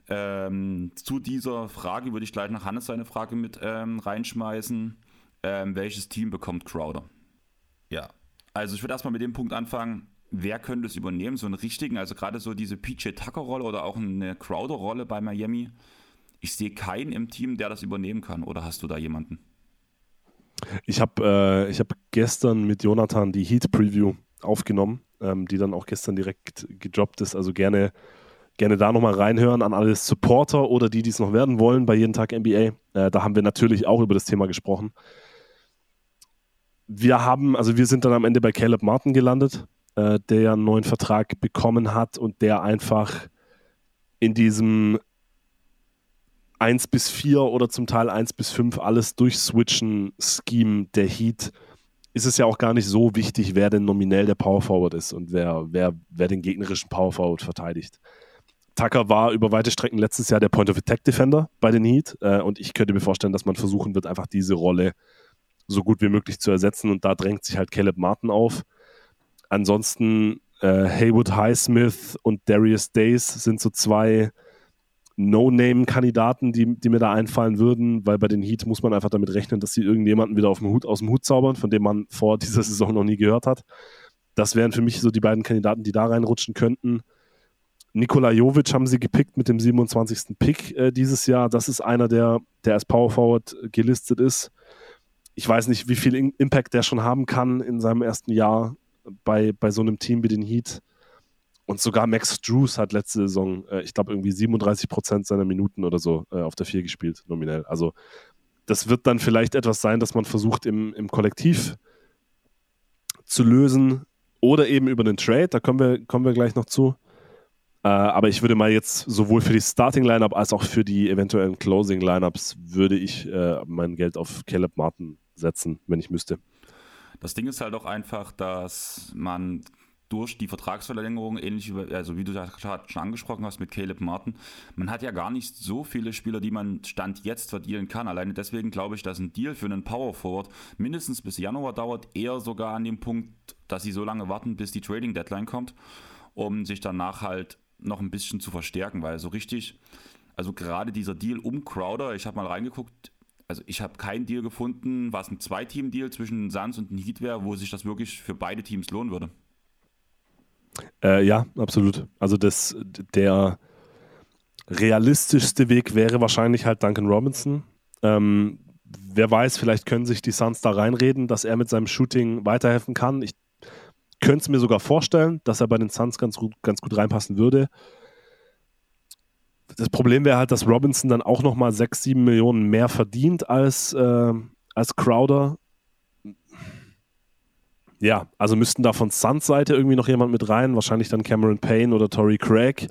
Ähm, zu dieser Frage würde ich gleich nach Hannes seine Frage mit ähm, reinschmeißen. Ähm, welches Team bekommt Crowder? Ja, also ich würde erstmal mit dem Punkt anfangen. Wer könnte es übernehmen? So einen richtigen, also gerade so diese PJ Tucker-Rolle oder auch eine Crowder-Rolle bei Miami. Ich sehe keinen im Team, der das übernehmen kann. Oder hast du da jemanden? Ich habe äh, hab gestern mit Jonathan die Heat-Preview aufgenommen, ähm, die dann auch gestern direkt gedroppt ist. Also gerne, gerne da nochmal reinhören an alle Supporter oder die, die es noch werden wollen bei jeden Tag NBA. Äh, da haben wir natürlich auch über das Thema gesprochen. Wir haben, also wir sind dann am Ende bei Caleb Martin gelandet, äh, der einen neuen Vertrag bekommen hat und der einfach in diesem 1 bis 4 oder zum Teil 1 bis 5 alles durchswitchen Scheme der Heat ist es ja auch gar nicht so wichtig, wer denn nominell der Power Forward ist und wer, wer, wer den gegnerischen Power Forward verteidigt. Tucker war über weite Strecken letztes Jahr der Point of Attack Defender bei den Heat äh, und ich könnte mir vorstellen, dass man versuchen wird, einfach diese Rolle so gut wie möglich zu ersetzen und da drängt sich halt Caleb Martin auf. Ansonsten äh, Haywood Highsmith und Darius Days sind so zwei No-Name-Kandidaten, die, die mir da einfallen würden, weil bei den Heat muss man einfach damit rechnen, dass sie irgendjemanden wieder dem Hut, aus dem Hut zaubern, von dem man vor dieser Saison noch nie gehört hat. Das wären für mich so die beiden Kandidaten, die da reinrutschen könnten. Nikola Jovic haben sie gepickt mit dem 27. Pick äh, dieses Jahr. Das ist einer, der, der als Power Forward gelistet ist. Ich weiß nicht, wie viel Impact der schon haben kann in seinem ersten Jahr bei, bei so einem Team wie den Heat. Und sogar Max Drews hat letzte Saison, äh, ich glaube, irgendwie 37 Prozent seiner Minuten oder so äh, auf der 4 gespielt, nominell. Also, das wird dann vielleicht etwas sein, das man versucht im, im Kollektiv zu lösen oder eben über einen Trade. Da kommen wir, kommen wir gleich noch zu. Äh, aber ich würde mal jetzt sowohl für die Starting Lineup als auch für die eventuellen Closing Lineups würde ich äh, mein Geld auf Caleb Martin setzen, wenn ich müsste. Das Ding ist halt auch einfach, dass man durch die Vertragsverlängerung, ähnlich wie, also wie du schon angesprochen hast mit Caleb Martin, man hat ja gar nicht so viele Spieler, die man Stand jetzt verdienen kann. Alleine deswegen glaube ich, dass ein Deal für einen Power Forward mindestens bis Januar dauert, eher sogar an dem Punkt, dass sie so lange warten, bis die Trading Deadline kommt, um sich danach halt noch ein bisschen zu verstärken, weil so richtig, also gerade dieser Deal um Crowder, ich habe mal reingeguckt, also ich habe keinen Deal gefunden, was ein Zwei-Team-Deal zwischen Suns und Heat wäre, wo sich das wirklich für beide Teams lohnen würde. Äh, ja, absolut. Also das, der realistischste Weg wäre wahrscheinlich halt Duncan Robinson. Ähm, wer weiß, vielleicht können sich die Suns da reinreden, dass er mit seinem Shooting weiterhelfen kann. Ich könnte es mir sogar vorstellen, dass er bei den Suns ganz ganz gut reinpassen würde. Das Problem wäre halt, dass Robinson dann auch nochmal 6, 7 Millionen mehr verdient als, äh, als Crowder ja, also müssten da von Suns Seite irgendwie noch jemand mit rein, wahrscheinlich dann Cameron Payne oder Tory Craig.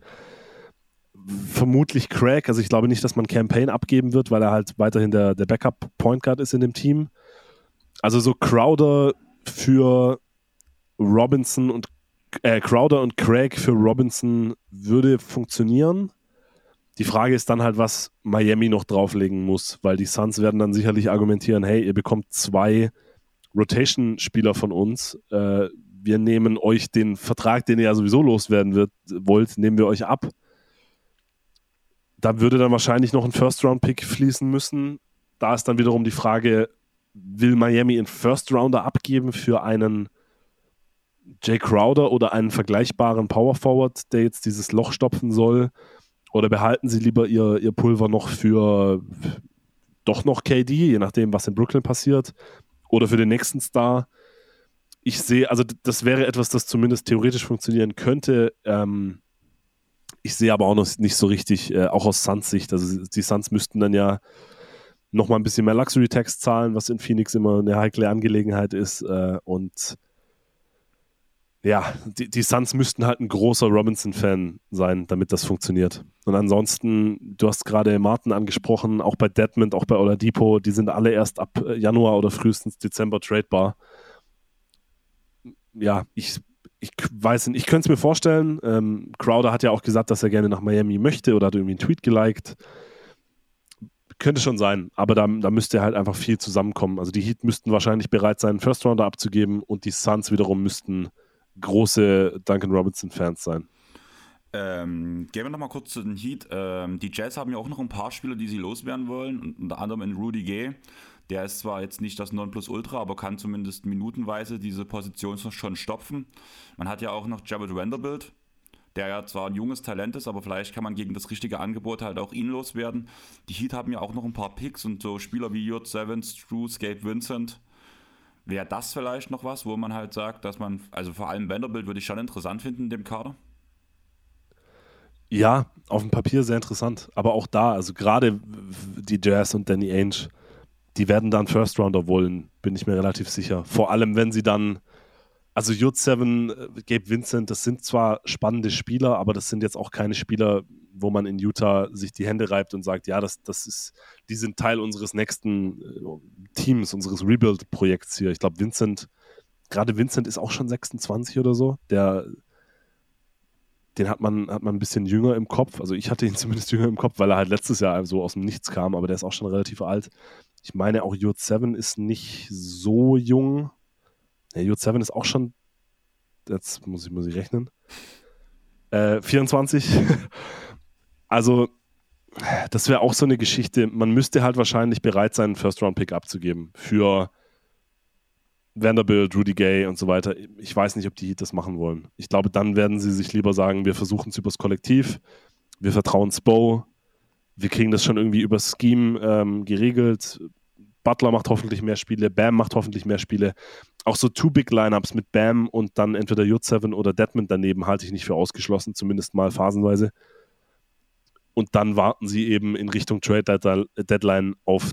Vermutlich Craig, also ich glaube nicht, dass man Campaign abgeben wird, weil er halt weiterhin der, der Backup-Point Guard ist in dem Team. Also so Crowder für Robinson und äh, Crowder und Craig für Robinson würde funktionieren. Die Frage ist dann halt, was Miami noch drauflegen muss, weil die Suns werden dann sicherlich argumentieren, hey, ihr bekommt zwei Rotation-Spieler von uns. Äh, wir nehmen euch den Vertrag, den ihr ja sowieso loswerden wird, wollt, nehmen wir euch ab. Da würde dann wahrscheinlich noch ein First-Round-Pick fließen müssen. Da ist dann wiederum die Frage, will Miami einen First-Rounder abgeben für einen Jay Crowder oder einen vergleichbaren Power Forward, der jetzt dieses Loch stopfen soll? Oder behalten sie lieber ihr, ihr Pulver noch für doch noch KD, je nachdem, was in Brooklyn passiert? oder für den nächsten Star. Ich sehe, also das wäre etwas, das zumindest theoretisch funktionieren könnte. Ähm, ich sehe aber auch noch nicht so richtig, äh, auch aus Suns Sicht. Also die Suns müssten dann ja noch mal ein bisschen mehr Luxury Tax zahlen, was in Phoenix immer eine heikle Angelegenheit ist. Äh, und ja, die, die Suns müssten halt ein großer Robinson-Fan sein, damit das funktioniert. Und ansonsten, du hast gerade Martin angesprochen, auch bei Deadmond, auch bei Oladipo, die sind alle erst ab äh, Januar oder frühestens Dezember tradebar. Ja, ich, ich weiß nicht, ich könnte es mir vorstellen. Ähm, Crowder hat ja auch gesagt, dass er gerne nach Miami möchte oder hat irgendwie einen Tweet geliked. Könnte schon sein, aber da, da müsste halt einfach viel zusammenkommen. Also die Heat müssten wahrscheinlich bereit sein, First Rounder abzugeben und die Suns wiederum müssten große Duncan Robinson-Fans sein. Ähm, gehen wir nochmal kurz zu den Heat. Ähm, die Jazz haben ja auch noch ein paar Spieler, die sie loswerden wollen, unter anderem in Rudy Gay. Der ist zwar jetzt nicht das Nonplusultra, aber kann zumindest minutenweise diese Position schon stopfen. Man hat ja auch noch Jared Vanderbilt, der ja zwar ein junges Talent ist, aber vielleicht kann man gegen das richtige Angebot halt auch ihn loswerden. Die Heat haben ja auch noch ein paar Picks und so Spieler wie Jurt Sevens, Drews, Gabe Vincent Wäre das vielleicht noch was, wo man halt sagt, dass man, also vor allem Vanderbilt würde ich schon interessant finden in dem Kader? Ja, auf dem Papier sehr interessant. Aber auch da, also gerade die Jazz und Danny Ainge, die werden dann First Rounder wollen, bin ich mir relativ sicher. Vor allem, wenn sie dann, also Jut 7, äh, Gabe Vincent, das sind zwar spannende Spieler, aber das sind jetzt auch keine Spieler, wo man in Utah sich die Hände reibt und sagt, ja, das, das ist, die sind Teil unseres nächsten äh, Teams, unseres Rebuild-Projekts hier. Ich glaube, Vincent, gerade Vincent ist auch schon 26 oder so. Der, den hat man, hat man ein bisschen jünger im Kopf. Also ich hatte ihn [LAUGHS] zumindest jünger im Kopf, weil er halt letztes Jahr so aus dem Nichts kam, aber der ist auch schon relativ alt. Ich meine, auch Jurt 7 ist nicht so jung. Ja, Jurt 7 ist auch schon, jetzt muss ich, muss ich rechnen, äh, 24. [LAUGHS] Also, das wäre auch so eine Geschichte. Man müsste halt wahrscheinlich bereit sein, einen First-Round-Pick abzugeben für Vanderbilt, Rudy Gay und so weiter. Ich weiß nicht, ob die das machen wollen. Ich glaube, dann werden sie sich lieber sagen, wir versuchen es übers Kollektiv, wir vertrauen Spo, wir kriegen das schon irgendwie übers Scheme ähm, geregelt. Butler macht hoffentlich mehr Spiele, Bam macht hoffentlich mehr Spiele. Auch so two big Lineups mit Bam und dann entweder J7 oder Deadman daneben halte ich nicht für ausgeschlossen, zumindest mal phasenweise und dann warten sie eben in Richtung Trade Deadline auf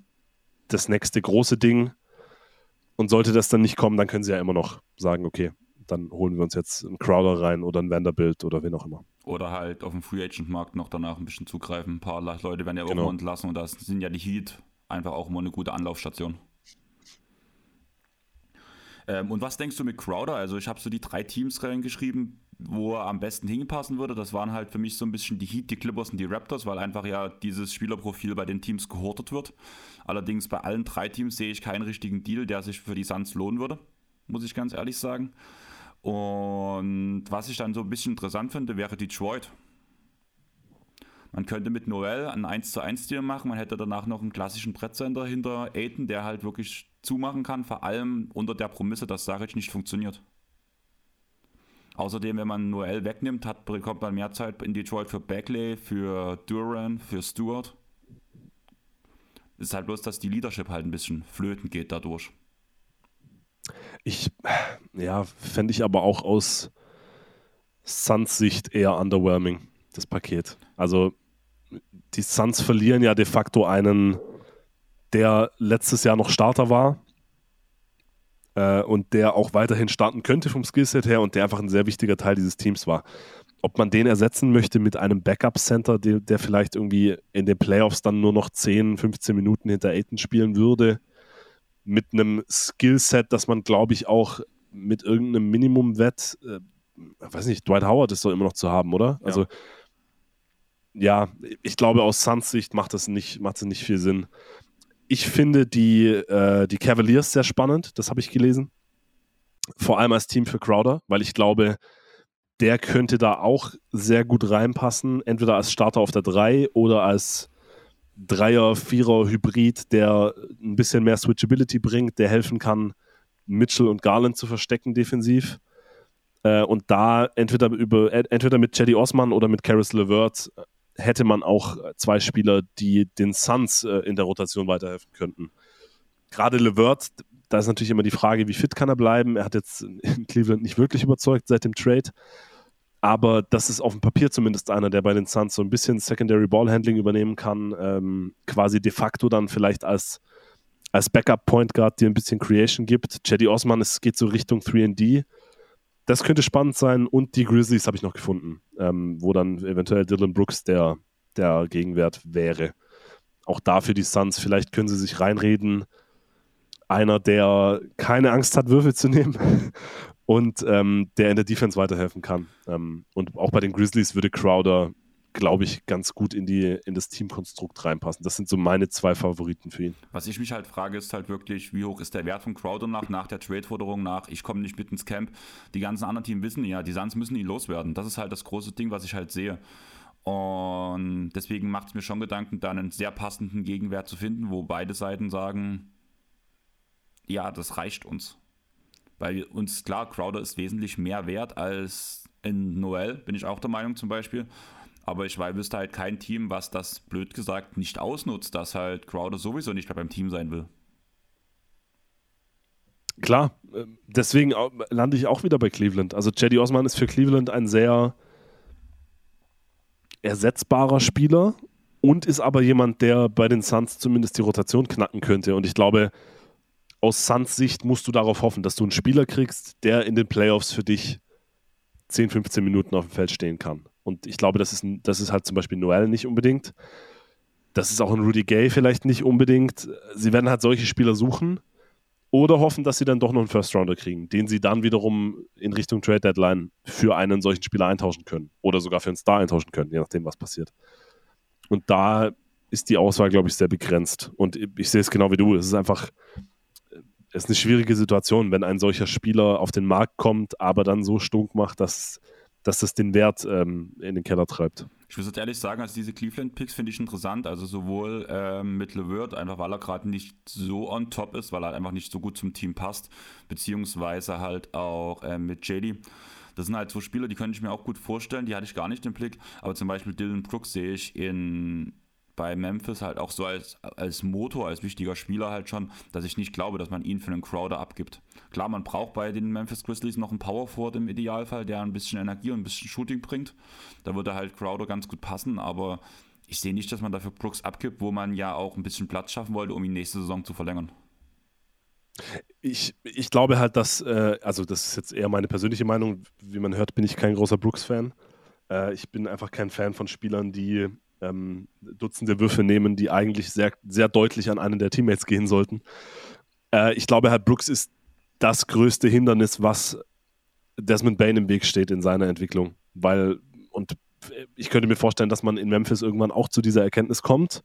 das nächste große Ding. Und sollte das dann nicht kommen, dann können sie ja immer noch sagen, okay, dann holen wir uns jetzt einen Crowder rein oder einen Vanderbilt oder wen auch immer. Oder halt auf dem Free Agent Markt noch danach ein bisschen zugreifen. Ein paar Leute werden ja auch genau. entlassen und das sind ja die Heat einfach auch immer eine gute Anlaufstation. Ähm, und was denkst du mit Crowder? Also ich habe so die drei Teams reingeschrieben, wo er am besten hinpassen würde. Das waren halt für mich so ein bisschen die Heat, die Clippers und die Raptors, weil einfach ja dieses Spielerprofil bei den Teams gehortet wird. Allerdings bei allen drei Teams sehe ich keinen richtigen Deal, der sich für die Suns lohnen würde, muss ich ganz ehrlich sagen. Und was ich dann so ein bisschen interessant finde, wäre Detroit. Man könnte mit Noel einen 1 zu 1 Deal machen. Man hätte danach noch einen klassischen Brettsender hinter Aiden, der halt wirklich zumachen kann, vor allem unter der Prämisse, dass Saric nicht funktioniert. Außerdem, wenn man Noel wegnimmt, hat, bekommt man mehr Zeit in Detroit für Bagley, für Duran, für Stewart. Es ist halt bloß, dass die Leadership halt ein bisschen flöten geht dadurch. Ich, ja, fände ich aber auch aus Suns Sicht eher underwhelming, das Paket. Also, die Suns verlieren ja de facto einen, der letztes Jahr noch Starter war, äh, und der auch weiterhin starten könnte vom Skillset her und der einfach ein sehr wichtiger Teil dieses Teams war. Ob man den ersetzen möchte mit einem Backup-Center, der, der, vielleicht irgendwie in den Playoffs dann nur noch 10, 15 Minuten hinter Aiton spielen würde, mit einem Skillset, das man, glaube ich, auch mit irgendeinem Minimum-Wett, äh, weiß nicht, Dwight Howard ist doch immer noch zu haben, oder? Ja. Also, ja, ich glaube, aus Suns Sicht macht das nicht, macht das nicht viel Sinn ich finde die, äh, die Cavaliers sehr spannend, das habe ich gelesen. Vor allem als Team für Crowder, weil ich glaube, der könnte da auch sehr gut reinpassen, entweder als Starter auf der 3 oder als Dreier, Vierer Hybrid, der ein bisschen mehr Switchability bringt, der helfen kann, Mitchell und Garland zu verstecken defensiv. Äh, und da entweder über entweder mit Cedi Osman oder mit Karis LeVert hätte man auch zwei Spieler, die den Suns äh, in der Rotation weiterhelfen könnten. Gerade LeVert, da ist natürlich immer die Frage, wie fit kann er bleiben. Er hat jetzt in Cleveland nicht wirklich überzeugt seit dem Trade. Aber das ist auf dem Papier zumindest einer, der bei den Suns so ein bisschen Secondary Ballhandling übernehmen kann, ähm, quasi de facto dann vielleicht als, als Backup Point Guard dir ein bisschen Creation gibt. Cedi Osman, es geht so Richtung 3D das könnte spannend sein. Und die Grizzlies habe ich noch gefunden, ähm, wo dann eventuell Dylan Brooks der, der Gegenwert wäre. Auch dafür die Suns, vielleicht können sie sich reinreden. Einer, der keine Angst hat, Würfel zu nehmen [LAUGHS] und ähm, der in der Defense weiterhelfen kann. Ähm, und auch bei den Grizzlies würde Crowder glaube ich, ganz gut in, die, in das Teamkonstrukt reinpassen. Das sind so meine zwei Favoriten für ihn. Was ich mich halt frage, ist halt wirklich, wie hoch ist der Wert von Crowder nach, nach der Trade-Forderung nach, ich komme nicht mit ins Camp. Die ganzen anderen Teams wissen ja, die Suns müssen ihn loswerden. Das ist halt das große Ding, was ich halt sehe. Und deswegen macht es mir schon Gedanken, da einen sehr passenden Gegenwert zu finden, wo beide Seiten sagen, ja, das reicht uns. Weil uns klar, Crowder ist wesentlich mehr wert als in Noel, bin ich auch der Meinung zum Beispiel. Aber ich wüsste halt kein Team, was das blöd gesagt nicht ausnutzt, dass halt Crowder sowieso nicht mehr beim Team sein will. Klar, äh, deswegen lande ich auch wieder bei Cleveland. Also Jedi Osman ist für Cleveland ein sehr ersetzbarer Spieler und ist aber jemand, der bei den Suns zumindest die Rotation knacken könnte. Und ich glaube, aus Suns Sicht musst du darauf hoffen, dass du einen Spieler kriegst, der in den Playoffs für dich 10, 15 Minuten auf dem Feld stehen kann. Und ich glaube, das ist, das ist halt zum Beispiel Noel nicht unbedingt. Das ist auch ein Rudy Gay vielleicht nicht unbedingt. Sie werden halt solche Spieler suchen oder hoffen, dass sie dann doch noch einen First Rounder kriegen, den sie dann wiederum in Richtung Trade Deadline für einen solchen Spieler eintauschen können oder sogar für einen Star eintauschen können, je nachdem, was passiert. Und da ist die Auswahl, glaube ich, sehr begrenzt. Und ich sehe es genau wie du. Es ist einfach, es ist eine schwierige Situation, wenn ein solcher Spieler auf den Markt kommt, aber dann so stunk macht, dass dass das den Wert ähm, in den Keller treibt. Ich muss jetzt ehrlich sagen, also diese Cleveland-Picks finde ich interessant. Also sowohl ähm, mit LeVert, einfach weil er gerade nicht so on top ist, weil er einfach nicht so gut zum Team passt, beziehungsweise halt auch ähm, mit JD. Das sind halt so Spieler, die könnte ich mir auch gut vorstellen, die hatte ich gar nicht im Blick. Aber zum Beispiel Dylan Brooks sehe ich in bei Memphis halt auch so als, als Motor, als wichtiger Spieler halt schon, dass ich nicht glaube, dass man ihn für einen Crowder abgibt. Klar, man braucht bei den Memphis Grizzlies noch einen Power Forward im Idealfall, der ein bisschen Energie und ein bisschen Shooting bringt. Da würde halt Crowder ganz gut passen, aber ich sehe nicht, dass man dafür Brooks abgibt, wo man ja auch ein bisschen Platz schaffen wollte, um ihn nächste Saison zu verlängern. Ich, ich glaube halt, dass, äh, also das ist jetzt eher meine persönliche Meinung, wie man hört, bin ich kein großer Brooks-Fan. Äh, ich bin einfach kein Fan von Spielern, die ähm, Dutzende Würfe nehmen, die eigentlich sehr, sehr deutlich an einen der Teammates gehen sollten. Äh, ich glaube halt, Brooks ist das größte Hindernis, was Desmond Bain im Weg steht in seiner Entwicklung. Weil, und ich könnte mir vorstellen, dass man in Memphis irgendwann auch zu dieser Erkenntnis kommt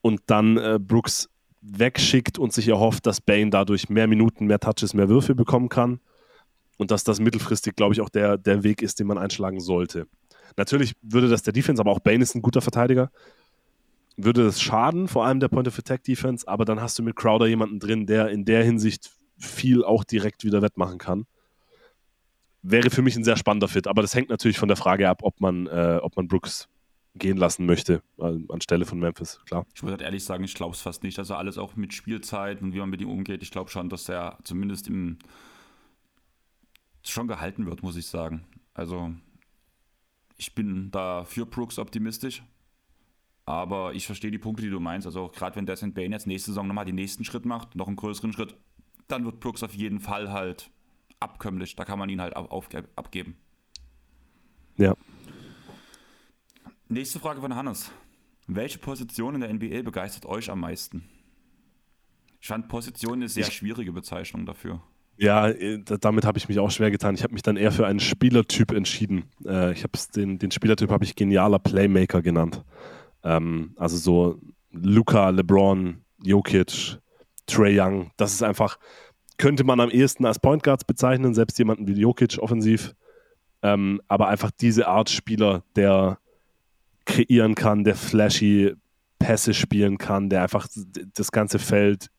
und dann äh, Brooks wegschickt und sich erhofft, dass Bain dadurch mehr Minuten, mehr Touches, mehr Würfe bekommen kann. Und dass das mittelfristig, glaube ich, auch der, der Weg ist, den man einschlagen sollte. Natürlich würde das der Defense, aber auch Bane ist ein guter Verteidiger. Würde das schaden, vor allem der Point of Attack Defense, aber dann hast du mit Crowder jemanden drin, der in der Hinsicht viel auch direkt wieder wettmachen kann. Wäre für mich ein sehr spannender Fit, aber das hängt natürlich von der Frage ab, ob man, äh, ob man Brooks gehen lassen möchte, anstelle von Memphis, klar. Ich muss halt ehrlich sagen, ich glaube es fast nicht. Also alles auch mit Spielzeit und wie man mit ihm umgeht. Ich glaube schon, dass er zumindest im schon gehalten wird, muss ich sagen. Also ich bin da für Brooks optimistisch. Aber ich verstehe die Punkte, die du meinst. Also gerade wenn Desmond Bain jetzt nächste Saison nochmal den nächsten Schritt macht, noch einen größeren Schritt, dann wird Brooks auf jeden Fall halt abkömmlich. Da kann man ihn halt auf, abgeben. Ja. Nächste Frage von Hannes. Welche Position in der NBA begeistert euch am meisten? Ich fand Position eine sehr schwierige Bezeichnung dafür. Ja, äh, damit habe ich mich auch schwer getan. Ich habe mich dann eher für einen Spielertyp entschieden. Äh, ich habe den, den Spielertyp habe ich genialer Playmaker genannt. Ähm, also so Luca, LeBron, Jokic, Trey Young. Das ist einfach, könnte man am ehesten als Point Guards bezeichnen, selbst jemanden wie Jokic offensiv. Ähm, aber einfach diese Art Spieler, der kreieren kann, der flashy Pässe spielen kann, der einfach das ganze Feld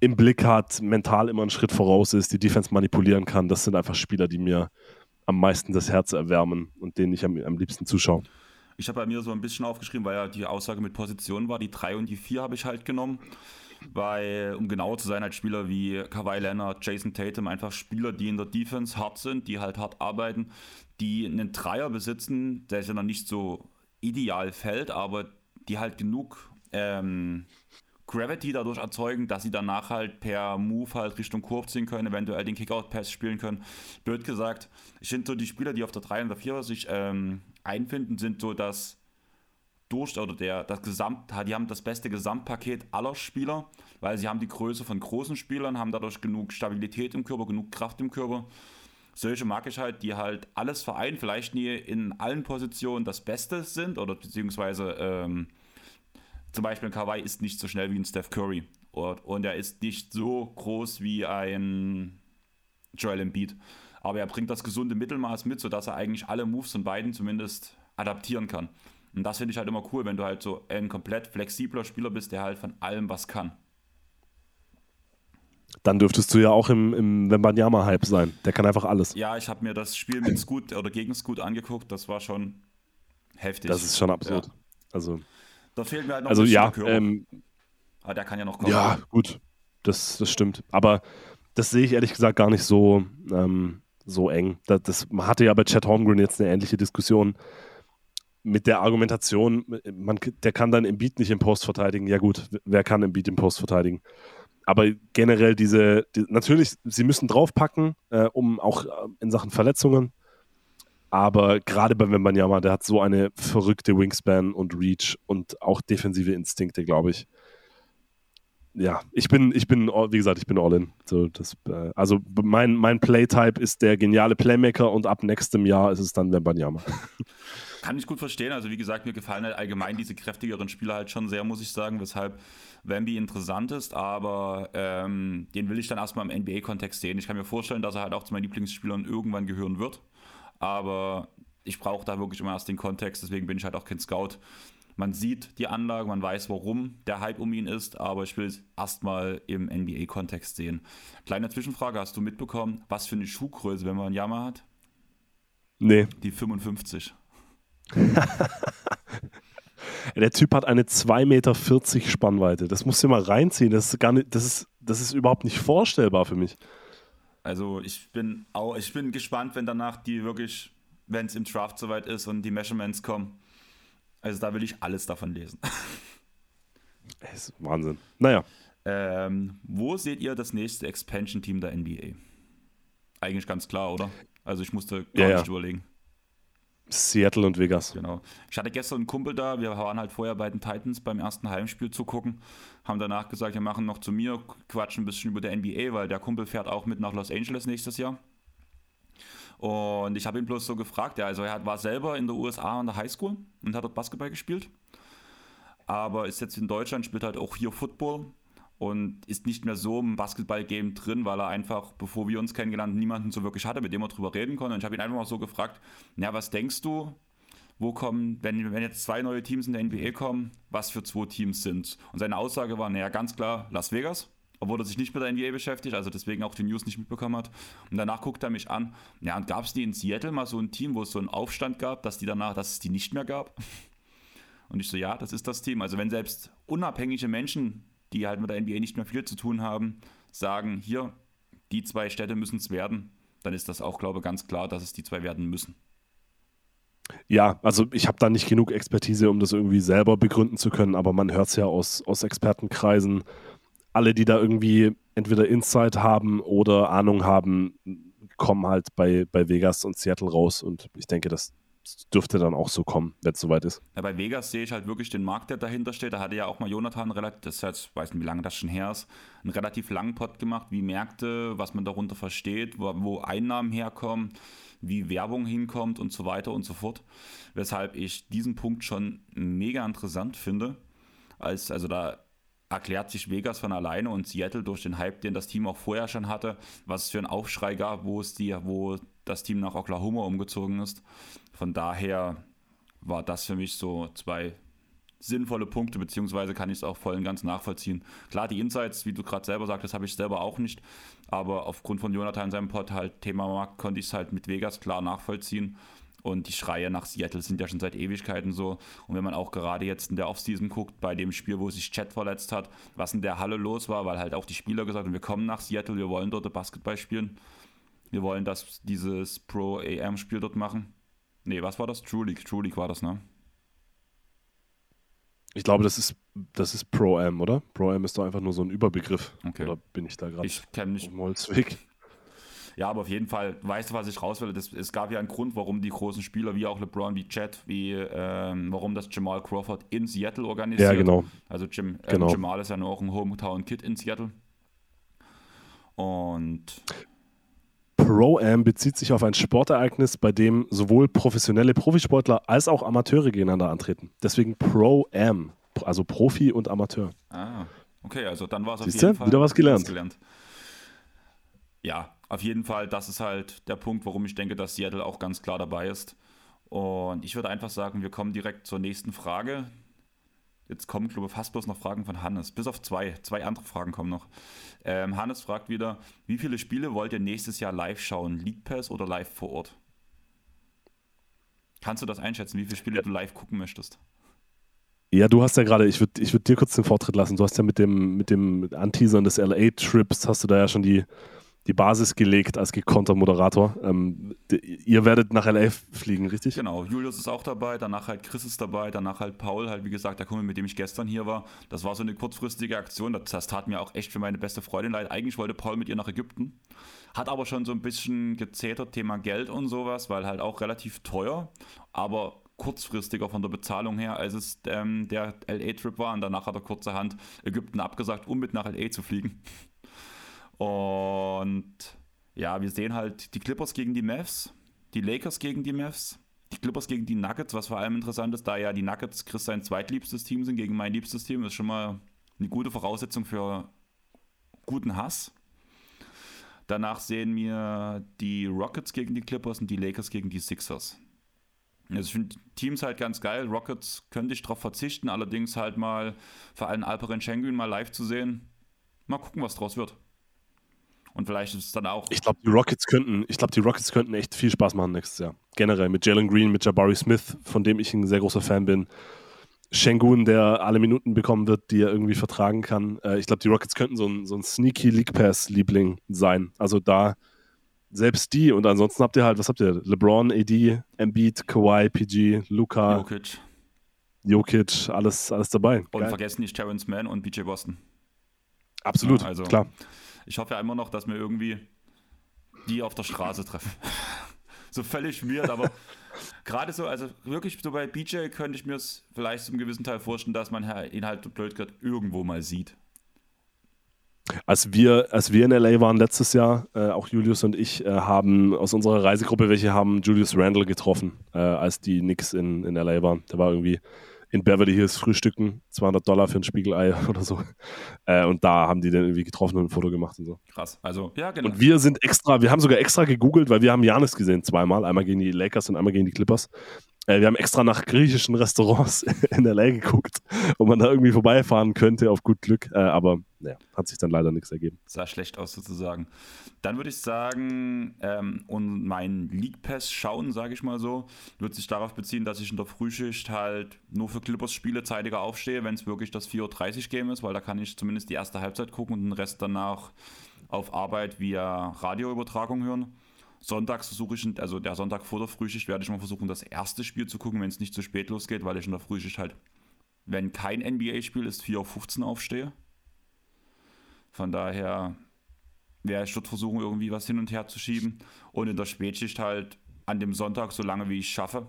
im Blick hat, mental immer einen Schritt voraus ist, die Defense manipulieren kann. Das sind einfach Spieler, die mir am meisten das Herz erwärmen und denen ich am, am liebsten zuschaue. Ich habe bei mir so ein bisschen aufgeschrieben, weil ja die Aussage mit Position war, die 3 und die 4 habe ich halt genommen. Weil, um genauer zu sein, halt Spieler wie Kawhi Leonard, Jason Tatum, einfach Spieler, die in der Defense hart sind, die halt hart arbeiten, die einen Dreier besitzen, der ja noch nicht so ideal fällt, aber die halt genug ähm, Gravity dadurch erzeugen, dass sie danach halt per Move halt Richtung Kurve ziehen können, eventuell den Kickout-Pass spielen können. Blöd gesagt, ich finde so die Spieler, die auf der 3 und der 4 sich ähm, einfinden, sind so das durch oder der das Gesamt, die haben das beste Gesamtpaket aller Spieler, weil sie haben die Größe von großen Spielern, haben dadurch genug Stabilität im Körper, genug Kraft im Körper. Solche mag ich halt, die halt alles vereinen, vielleicht nie in allen Positionen das Beste sind oder beziehungsweise ähm, zum Beispiel ein Kawhi ist nicht so schnell wie ein Steph Curry und, und er ist nicht so groß wie ein Joel Embiid. Aber er bringt das gesunde Mittelmaß mit, sodass er eigentlich alle Moves von beiden zumindest adaptieren kann. Und das finde ich halt immer cool, wenn du halt so ein komplett flexibler Spieler bist, der halt von allem was kann. Dann dürftest du ja auch im, im Wembanyama-Hype sein. Der kann einfach alles. Ja, ich habe mir das Spiel mit Scoot oder gegen Scoot angeguckt. Das war schon heftig. Das ist schon absurd. Ja. Also, da fehlt mir halt noch also, ein ja, ähm, Aber der kann ja noch kommen. Ja, gut. Das, das stimmt. Aber das sehe ich ehrlich gesagt gar nicht so, ähm, so eng. Das, das, man hatte ja bei Chad Holmgren jetzt eine ähnliche Diskussion mit der Argumentation, man, der kann dann im Beat nicht im Post verteidigen. Ja gut, wer kann im Beat im Post verteidigen? Aber generell diese, die, natürlich, sie müssen draufpacken, äh, um auch äh, in Sachen Verletzungen. Aber gerade bei Wembanyama, der hat so eine verrückte Wingspan und Reach und auch defensive Instinkte, glaube ich. Ja, ich bin, ich bin, wie gesagt, ich bin all in. So, das, äh, also mein, mein Playtype ist der geniale Playmaker und ab nächstem Jahr ist es dann Wembanyama. [LAUGHS] Kann ich gut verstehen. Also wie gesagt, mir gefallen halt allgemein diese kräftigeren Spieler halt schon sehr, muss ich sagen, weshalb Wemby interessant ist, aber ähm, den will ich dann erstmal im NBA-Kontext sehen. Ich kann mir vorstellen, dass er halt auch zu meinen Lieblingsspielern irgendwann gehören wird, aber ich brauche da wirklich immer erst den Kontext, deswegen bin ich halt auch kein Scout. Man sieht die Anlage, man weiß, warum der Hype um ihn ist, aber ich will es erstmal im NBA-Kontext sehen. Kleine Zwischenfrage, hast du mitbekommen, was für eine Schuhgröße, wenn man einen Yamaha hat? Nee. Die 55. [LAUGHS] Der Typ hat eine 2,40 Meter Spannweite. Das musst du mal reinziehen. Das ist, gar nicht, das, ist, das ist überhaupt nicht vorstellbar für mich. Also ich bin auch, ich bin gespannt, wenn danach die wirklich, wenn es im Draft soweit ist und die Measurements kommen. Also da will ich alles davon lesen. [LAUGHS] Das ist Wahnsinn. Naja. Ähm, wo seht ihr das nächste Expansion-Team der NBA? Eigentlich ganz klar, oder? Also ich musste gar ja, nicht ja. überlegen. Seattle und Vegas. Genau. Ich hatte gestern einen Kumpel da, wir waren halt vorher bei den Titans beim ersten Heimspiel zu gucken, haben danach gesagt, wir machen noch zu mir, quatschen ein bisschen über der NBA, weil der Kumpel fährt auch mit nach Los Angeles nächstes Jahr. Und ich habe ihn bloß so gefragt, ja, also er war selber in der USA an der Highschool und hat dort Basketball gespielt, aber ist jetzt in Deutschland, spielt halt auch hier Football und ist nicht mehr so im Basketball-Game drin, weil er einfach, bevor wir uns kennengelernt, niemanden so wirklich hatte, mit dem er drüber reden konnte. Und ich habe ihn einfach mal so gefragt, na, was denkst du, wo kommen, wenn, wenn jetzt zwei neue Teams in der NBA kommen, was für zwei Teams sind? Und seine Aussage war, naja, ganz klar Las Vegas, obwohl er sich nicht mit der NBA beschäftigt, also deswegen auch die News nicht mitbekommen hat. Und danach guckt er mich an, ja, und gab es die in Seattle mal so ein Team, wo es so einen Aufstand gab, dass die danach, dass es die nicht mehr gab? Und ich so, ja, das ist das Team. Also wenn selbst unabhängige Menschen die halt mit der NBA nicht mehr viel zu tun haben, sagen, hier, die zwei Städte müssen es werden, dann ist das auch, glaube ich, ganz klar, dass es die zwei werden müssen. Ja, also ich habe da nicht genug Expertise, um das irgendwie selber begründen zu können, aber man hört es ja aus, aus Expertenkreisen. Alle, die da irgendwie entweder Insight haben oder Ahnung haben, kommen halt bei, bei Vegas und Seattle raus. Und ich denke, das dürfte dann auch so kommen, wenn es soweit ist. Ja, bei Vegas sehe ich halt wirklich den Markt, der dahinter steht. Da hatte ja auch mal Jonathan relativ, das heißt, ich weiß nicht, wie lange das schon her ist, einen relativ langen Pod gemacht, wie Märkte, was man darunter versteht, wo, wo Einnahmen herkommen, wie Werbung hinkommt und so weiter und so fort. Weshalb ich diesen Punkt schon mega interessant finde. Als, also da erklärt sich Vegas von alleine und Seattle durch den Hype, den das Team auch vorher schon hatte, was es für einen Aufschrei gab, wo es die, wo das Team nach Oklahoma umgezogen ist. Von daher war das für mich so zwei sinnvolle Punkte, beziehungsweise kann ich es auch voll und ganz nachvollziehen. Klar, die Insights, wie du gerade selber sagtest, habe ich selber auch nicht, aber aufgrund von Jonathan in seinem Pod halt Thema Markt konnte ich es halt mit Vegas klar nachvollziehen. Und die Schreie nach Seattle sind ja schon seit Ewigkeiten so. Und wenn man auch gerade jetzt in der Offseason guckt, bei dem Spiel, wo sich Chat verletzt hat, was in der Halle los war, weil halt auch die Spieler gesagt haben, wir kommen nach Seattle, wir wollen dort Basketball spielen. Wir wollen das, dieses Pro-AM-Spiel dort machen. Nee, was war das? True League. True League war das, ne? Ich glaube, das ist, das ist Pro-Am, oder? Pro-Am ist doch einfach nur so ein Überbegriff. Okay. Oder bin ich da gerade Ich kenne im Holzweg? Ja, aber auf jeden Fall, weißt du, was ich raus will? Das, es gab ja einen Grund, warum die großen Spieler, wie auch LeBron, wie Chad, wie ähm, warum das Jamal Crawford in Seattle organisiert. Ja, genau. Also Jim, äh, Genau. Jamal ist ja nur auch ein Hometown-Kid in Seattle. Und Pro-Am bezieht sich auf ein Sportereignis, bei dem sowohl professionelle Profisportler als auch Amateure gegeneinander antreten. Deswegen Pro-Am, also Profi und Amateur. Ah, okay, also dann war es auf Siehste? jeden Fall. Wieder was gelernt. Ja, auf jeden Fall, das ist halt der Punkt, warum ich denke, dass Seattle auch ganz klar dabei ist. Und ich würde einfach sagen, wir kommen direkt zur nächsten Frage. Jetzt kommen, glaube ich, fast bloß noch Fragen von Hannes. Bis auf zwei. Zwei andere Fragen kommen noch. Ähm, Hannes fragt wieder, wie viele Spiele wollt ihr nächstes Jahr live schauen? League Pass oder live vor Ort? Kannst du das einschätzen, wie viele Spiele du live gucken möchtest? Ja, du hast ja gerade, ich würde ich würd dir kurz den Vortritt lassen. Du hast ja mit dem, mit dem Anteasern des LA-Trips, hast du da ja schon die, die Basis gelegt als gekonnter Moderator. Ähm, ihr werdet nach LA fliegen, richtig? Genau, Julius ist auch dabei, danach halt Chris ist dabei, danach halt Paul, halt wie gesagt, der Kumpel, mit dem ich gestern hier war. Das war so eine kurzfristige Aktion, das, das tat mir auch echt für meine beste Freundin leid. Eigentlich wollte Paul mit ihr nach Ägypten, hat aber schon so ein bisschen gezetert, Thema Geld und sowas, weil halt auch relativ teuer, aber kurzfristiger von der Bezahlung her, als es ähm, der LA-Trip war. Und danach hat er kurzerhand Ägypten abgesagt, um mit nach LA zu fliegen. Und ja, wir sehen halt die Clippers gegen die Mavs, die Lakers gegen die Mavs, die Clippers gegen die Nuggets, was vor allem interessant ist, da ja die Nuggets Chris sein zweitliebstes Team sind gegen mein liebstes Team, ist schon mal eine gute Voraussetzung für guten Hass. Danach sehen wir die Rockets gegen die Clippers und die Lakers gegen die Sixers. Also ich finde Teams halt ganz geil. Rockets könnte ich darauf verzichten, allerdings halt mal vor allem Alperen Schengen mal live zu sehen. Mal gucken, was draus wird. Und vielleicht ist es dann auch. Ich glaube, die Rockets könnten, ich glaube, die Rockets könnten echt viel Spaß machen nächstes Jahr. Generell mit Jalen Green, mit Jabari Smith, von dem ich ein sehr großer Fan bin. Shengun, der alle Minuten bekommen wird, die er irgendwie vertragen kann. Äh, ich glaube, die Rockets könnten so ein, so ein sneaky League Pass-Liebling sein. Also da selbst die und ansonsten habt ihr halt, was habt ihr? LeBron, AD, Embiid, Kawhi, PG, Luca, Jokic. Jokic, alles, alles dabei. Und Geil. vergessen nicht Terrence Mann und BJ Boston. Absolut, Ja, also- klar. Ich hoffe ja immer noch, dass wir irgendwie die auf der Straße treffen. [LAUGHS] so völlig weird, aber [LAUGHS] gerade so, also wirklich so bei BJ könnte ich mir es vielleicht zum gewissen Teil vorstellen, dass man ihn halt blöd gesagt irgendwo mal sieht. Als wir, als wir in LA waren letztes Jahr, äh, auch Julius und ich, äh, haben aus unserer Reisegruppe welche haben Julius Randle getroffen, äh, als die Knicks in, in LA waren. Der war irgendwie in Beverly Hills frühstücken, 200 Dollar für ein Spiegelei [LAUGHS] oder so. Äh, und da haben die dann irgendwie getroffen und ein Foto gemacht und so. Krass. Also, ja, genau. Und wir sind extra, wir haben sogar extra gegoogelt, weil wir haben Janis gesehen zweimal, einmal gegen die Lakers und einmal gegen die Clippers. Äh, wir haben extra nach griechischen Restaurants [LAUGHS] in LA geguckt, ob man da irgendwie vorbeifahren könnte auf gut Glück. Äh, aber naja, hat sich dann leider nichts ergeben. sah schlecht aus sozusagen. Dann würde ich sagen, ähm, und mein League Pass schauen, sage ich mal so, wird sich darauf beziehen, dass ich in der Frühschicht halt nur für Clippers Spiele zeitiger aufstehe, wenn es wirklich das 4.30 Uhr Game ist, weil da kann ich zumindest die erste Halbzeit gucken und den Rest danach auf Arbeit via Radioübertragung hören. Sonntags versuche ich, also der Sonntag vor der Frühschicht werde ich mal versuchen, das erste Spiel zu gucken, wenn es nicht zu spät losgeht, weil ich in der Frühschicht halt, wenn kein NBA-Spiel ist, 4.15 Uhr aufstehe. Von daher werde ich dort versuchen, irgendwie was hin und her zu schieben. Und in der Spätschicht halt an dem Sonntag, so lange wie ich schaffe.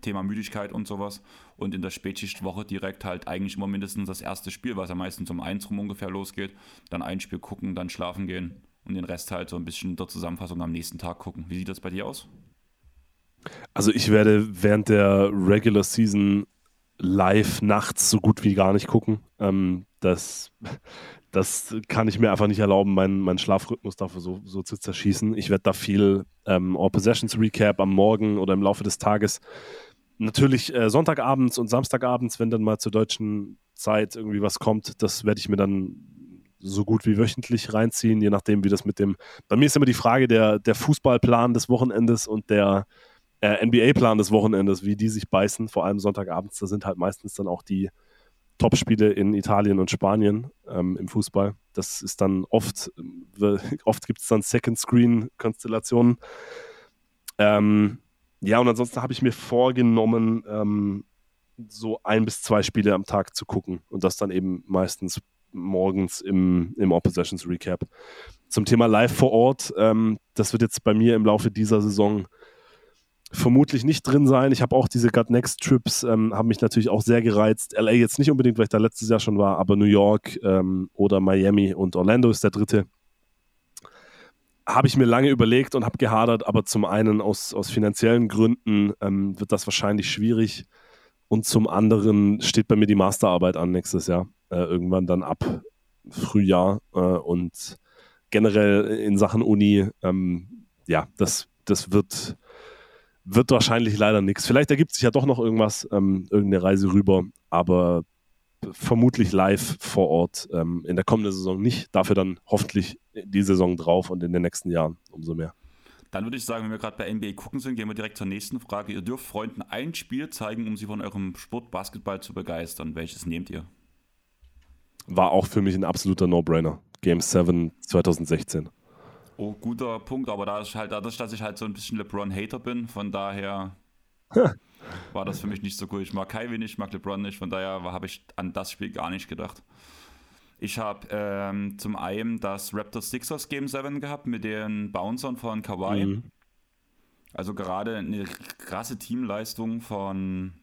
Thema Müdigkeit und sowas. Und in der Spätschichtwoche direkt halt eigentlich immer mindestens das erste Spiel, was ja meistens um eins rum ungefähr losgeht. Dann ein Spiel gucken, dann schlafen gehen und den Rest halt so ein bisschen der Zusammenfassung am nächsten Tag gucken. Wie sieht das bei dir aus? Also ich werde während der Regular Season live nachts so gut wie gar nicht gucken. Ähm, das, [LAUGHS] das kann ich mir einfach nicht erlauben, meinen, meinen Schlafrhythmus dafür so, so zu zerschießen. Ich werde da viel ähm, All Possessions Recap am Morgen oder im Laufe des Tages. Natürlich äh, Sonntagabends und Samstagabends, wenn dann mal zur deutschen Zeit irgendwie was kommt, das werde ich mir dann so gut wie wöchentlich reinziehen, je nachdem, wie das mit dem. Bei mir ist immer die Frage der, der Fußballplan des Wochenendes und der äh, NBA-Plan des Wochenendes, wie die sich beißen, vor allem Sonntagabends. Da sind halt meistens dann auch die Topspiele in Italien und Spanien ähm, im Fußball. Das ist dann oft, äh, [LAUGHS] oft gibt es dann Second-Screen-Konstellationen. Ähm, ja, und ansonsten habe ich mir vorgenommen, ähm, so ein bis zwei Spiele am Tag zu gucken und das dann eben meistens morgens im, im Oppositions Recap. Zum Thema Live vor Ort, ähm, das wird jetzt bei mir im Laufe dieser Saison vermutlich nicht drin sein. Ich habe auch diese Gut Next Trips, ähm, haben mich natürlich auch sehr gereizt. LA jetzt nicht unbedingt, weil ich da letztes Jahr schon war, aber New York ähm, oder Miami und Orlando ist der dritte. Habe ich mir lange überlegt und habe gehadert, aber zum einen aus, aus finanziellen Gründen ähm, wird das wahrscheinlich schwierig und zum anderen steht bei mir die Masterarbeit an nächstes Jahr, äh, irgendwann dann ab Frühjahr äh, und generell in Sachen Uni, ähm, ja, das, das wird wird wahrscheinlich leider nichts. Vielleicht ergibt sich ja doch noch irgendwas, ähm, irgendeine Reise rüber, aber vermutlich live vor Ort ähm, in der kommenden Saison nicht. Dafür dann hoffentlich die Saison drauf und in den nächsten Jahren umso mehr. Dann würde ich sagen, wenn wir gerade bei NBA gucken sind, gehen wir direkt zur nächsten Frage. Ihr dürft Freunden ein Spiel zeigen, um sie von eurem Sport Basketball zu begeistern. Welches nehmt ihr? War auch für mich ein absoluter No-Brainer. Game 7 2016. Oh, guter Punkt, aber da ist halt, dadurch, dass ich halt so ein bisschen LeBron-Hater bin, von daher [LAUGHS] war das für mich nicht so cool. Ich mag Kai wenig, ich mag LeBron nicht, von daher habe ich an das Spiel gar nicht gedacht. Ich habe ähm, zum einen das Raptors Sixers Game 7 gehabt mit den Bouncern von Kawhi. Mhm. Also gerade eine krasse Teamleistung von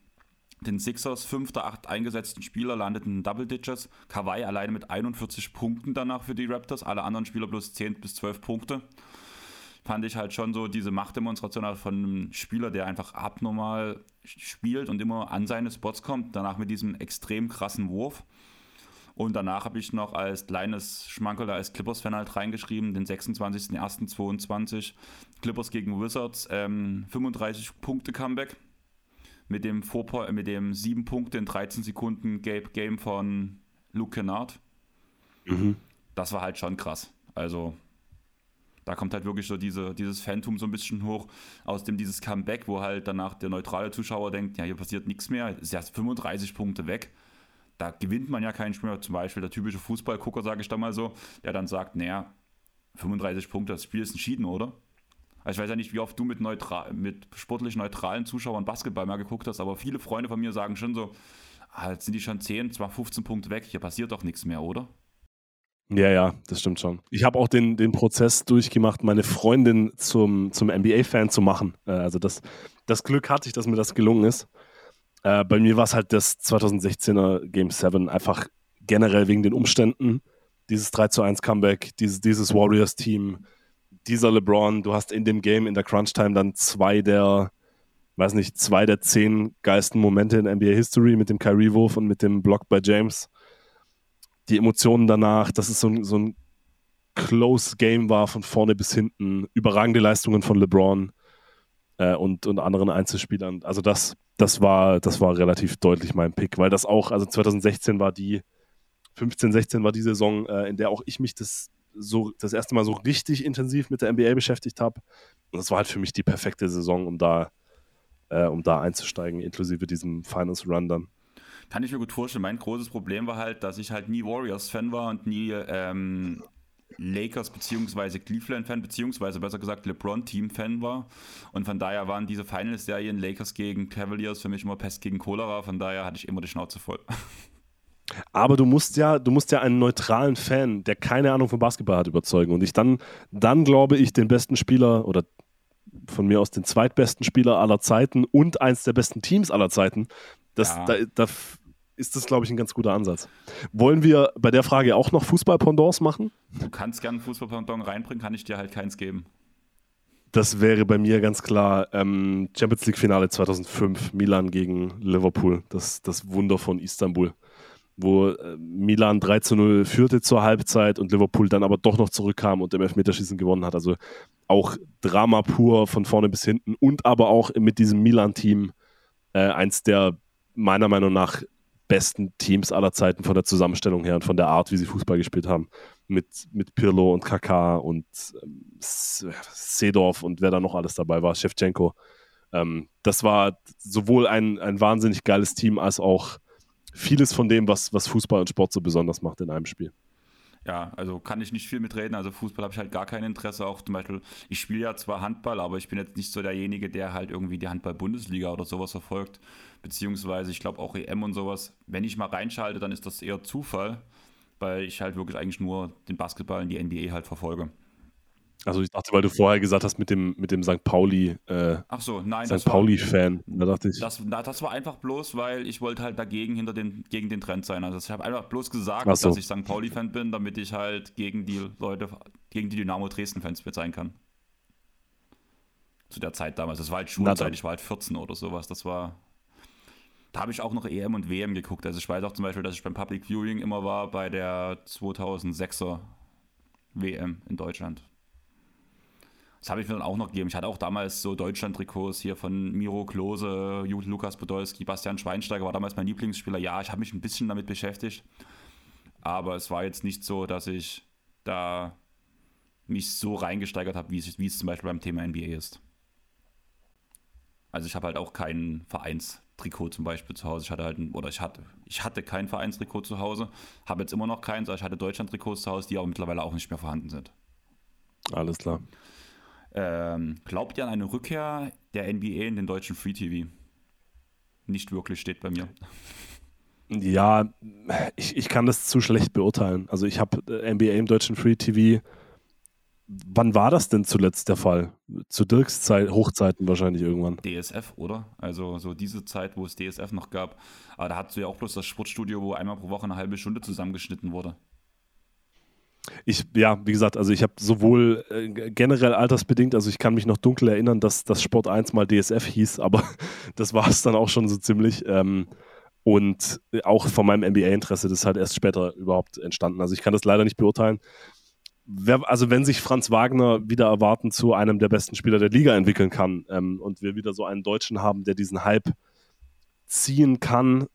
den Sixers, fünfter, acht eingesetzten Spieler landeten Double Digits. Kawhi alleine mit 41 Punkten danach für die Raptors, alle anderen Spieler plus 10 bis 12 Punkte. Fand ich halt schon so diese Machtdemonstration von einem Spieler, der einfach abnormal spielt und immer an seine Spots kommt. Danach mit diesem extrem krassen Wurf. Und danach habe ich noch als kleines Schmankerl als Clippers-Fan halt reingeschrieben, den 26.01.22. Clippers gegen Wizards, ähm, 35 Punkte Comeback mit dem, Vorpo mit dem 7 Punkte in 13 Sekunden Game von Luke Kennard. Mhm. Das war halt schon krass. Also da kommt halt wirklich so diese, dieses Phantom so ein bisschen hoch, aus dem dieses Comeback, wo halt danach der neutrale Zuschauer denkt, ja, hier passiert nichts mehr, ist erst 35 Punkte weg. Da gewinnt man ja keinen Spiel mehr. Zum Beispiel der typische Fußballgucker, sage ich da mal so, der dann sagt, naja, 35 Punkte, das Spiel ist entschieden, oder? Also ich weiß ja nicht, wie oft du mit, neutral, mit sportlich neutralen Zuschauern Basketball mal geguckt hast, aber viele Freunde von mir sagen schon so, ah, jetzt sind die schon 10, zwar 15 Punkte weg, hier passiert doch nichts mehr, oder? Ja, ja, das stimmt schon. Ich habe auch den, den Prozess durchgemacht, meine Freundin zum, zum NBA-Fan zu machen. Äh, also das, das Glück hatte ich, dass mir das gelungen ist. Äh, bei mir war es halt das 2016er Game 7 einfach generell wegen den Umständen. Dieses 3 zu 1 Comeback, dieses, dieses Warriors-Team, dieser LeBron, du hast in dem Game in der Crunch-Time dann zwei der, weiß nicht, zwei der zehn geilsten Momente in NBA History mit dem Kyrie-Wurf und mit dem Block bei James. Die Emotionen danach, dass es so, ein, so ein close Game war von vorne bis hinten, überragende Leistungen von LeBron äh, und, und anderen Einzelspielern. Also das, das war, das war relativ deutlich mein Pick, weil das auch, also 2016 war die, 15, 16 war die Saison, äh, in der auch ich mich das so das erste Mal so richtig intensiv mit der NBA beschäftigt habe. Und das war halt für mich die perfekte Saison, um da, äh, um da einzusteigen, inklusive diesem Finals Run dann. Kann ich mir gut vorstellen. Mein großes Problem war halt, dass ich halt nie Warriors-Fan war und nie ähm, Lakers bzw. Cleveland-Fan, beziehungsweise besser gesagt LeBron-Team-Fan war. Und von daher waren diese Finals-Serien Lakers gegen Cavaliers für mich immer Pest gegen Cholera. Von daher hatte ich immer die Schnauze voll. [LAUGHS] Aber du musst ja, du musst ja einen neutralen Fan, der keine Ahnung von Basketball hat, überzeugen. Und ich dann, dann glaube ich, den besten Spieler oder von mir aus den zweitbesten Spieler aller Zeiten und eins der besten Teams aller Zeiten, das, ja. da, da ist das, glaube ich, ein ganz guter Ansatz. Wollen wir bei der Frage auch noch Fußball-Pendants machen? Du kannst gerne Fußball-Pendant reinbringen, kann ich dir halt keins geben. Das wäre bei mir ganz klar ähm, Champions League-Finale 2005, Milan gegen Liverpool, das, das Wunder von Istanbul wo äh, Milan 3 zu 0 führte zur Halbzeit und Liverpool dann aber doch noch zurückkam und im Elfmeterschießen gewonnen hat. Also auch Drama pur von vorne bis hinten und aber auch mit diesem Milan-Team äh, eins der meiner Meinung nach besten Teams aller Zeiten von der Zusammenstellung her und von der Art, wie sie Fußball gespielt haben. Mit, mit Pirlo und Kaká und ähm, Seedorf und wer da noch alles dabei war, Shevchenko. Ähm, das war sowohl ein, ein wahnsinnig geiles Team als auch vieles von dem, was, was Fußball und Sport so besonders macht in einem Spiel. ja, also kann ich nicht viel mitreden. Also Fußball habe ich halt gar kein Interesse. Auch zum Beispiel, ich spiele ja zwar Handball, aber ich bin jetzt nicht so derjenige, der halt irgendwie die Handball-Bundesliga oder sowas verfolgt. Beziehungsweise, ich glaube auch EM und sowas. Wenn ich mal reinschalte, dann ist das eher Zufall, weil ich halt wirklich eigentlich nur den Basketball in die NBA halt verfolge. Also ich dachte, weil du vorher gesagt hast mit dem, mit dem St. Pauli, äh, Ach so, nein, St. Pauli-Fan. Da dachte ich. Das, das war einfach bloß, weil ich wollte halt dagegen hinter den, gegen den Trend sein. Also ich habe einfach bloß gesagt, so. dass ich St. Pauli-Fan bin, damit ich halt gegen die Leute, gegen die Dynamo Dresden-Fans sein kann. Zu der Zeit damals. Das war halt Schulzeit, ich war halt 14 oder sowas. Das war. Da habe ich auch noch EM und WM geguckt. Also ich weiß auch zum Beispiel, dass ich beim Public Viewing immer war bei der 2006er WM in Deutschland. Das habe ich mir dann auch noch gegeben. Ich hatte auch damals so Deutschland-Trikots hier von Miro Klose, Lukas Podolski, Bastian Schweinsteiger war damals mein Lieblingsspieler. Ja, ich habe mich ein bisschen damit beschäftigt. Aber es war jetzt nicht so, dass ich da mich so reingesteigert habe, wie es, wie es zum Beispiel beim Thema NBA ist. Also ich habe halt auch kein Vereinstrikot zum Beispiel zu Hause. Ich hatte halt, ein, oder ich hatte, ich hatte kein Vereinstrikot zu Hause, habe jetzt immer noch keins, aber ich hatte Deutschland-Trikots zu Hause, die aber mittlerweile auch nicht mehr vorhanden sind. Alles klar. Ähm, glaubt ihr an eine Rückkehr der NBA in den deutschen Free TV? Nicht wirklich steht bei mir. Ja, ich, ich kann das zu schlecht beurteilen. Also ich habe äh, NBA im deutschen Free TV. Wann war das denn zuletzt der Fall? Zu Dirks Zeit, Hochzeiten wahrscheinlich irgendwann. DSF, oder? Also so diese Zeit, wo es DSF noch gab. Aber da hattest du ja auch bloß das Sportstudio, wo einmal pro Woche eine halbe Stunde zusammengeschnitten wurde. Ich, ja, wie gesagt, also ich habe sowohl äh, generell altersbedingt, also ich kann mich noch dunkel erinnern, dass das Sport 1 mal DSF hieß, aber [LAUGHS] das war es dann auch schon so ziemlich. Ähm, und auch von meinem NBA-Interesse, das ist halt erst später überhaupt entstanden. Also ich kann das leider nicht beurteilen. Wer, also wenn sich Franz Wagner wieder erwarten zu einem der besten Spieler der Liga entwickeln kann ähm, und wir wieder so einen Deutschen haben, der diesen Hype ziehen kann,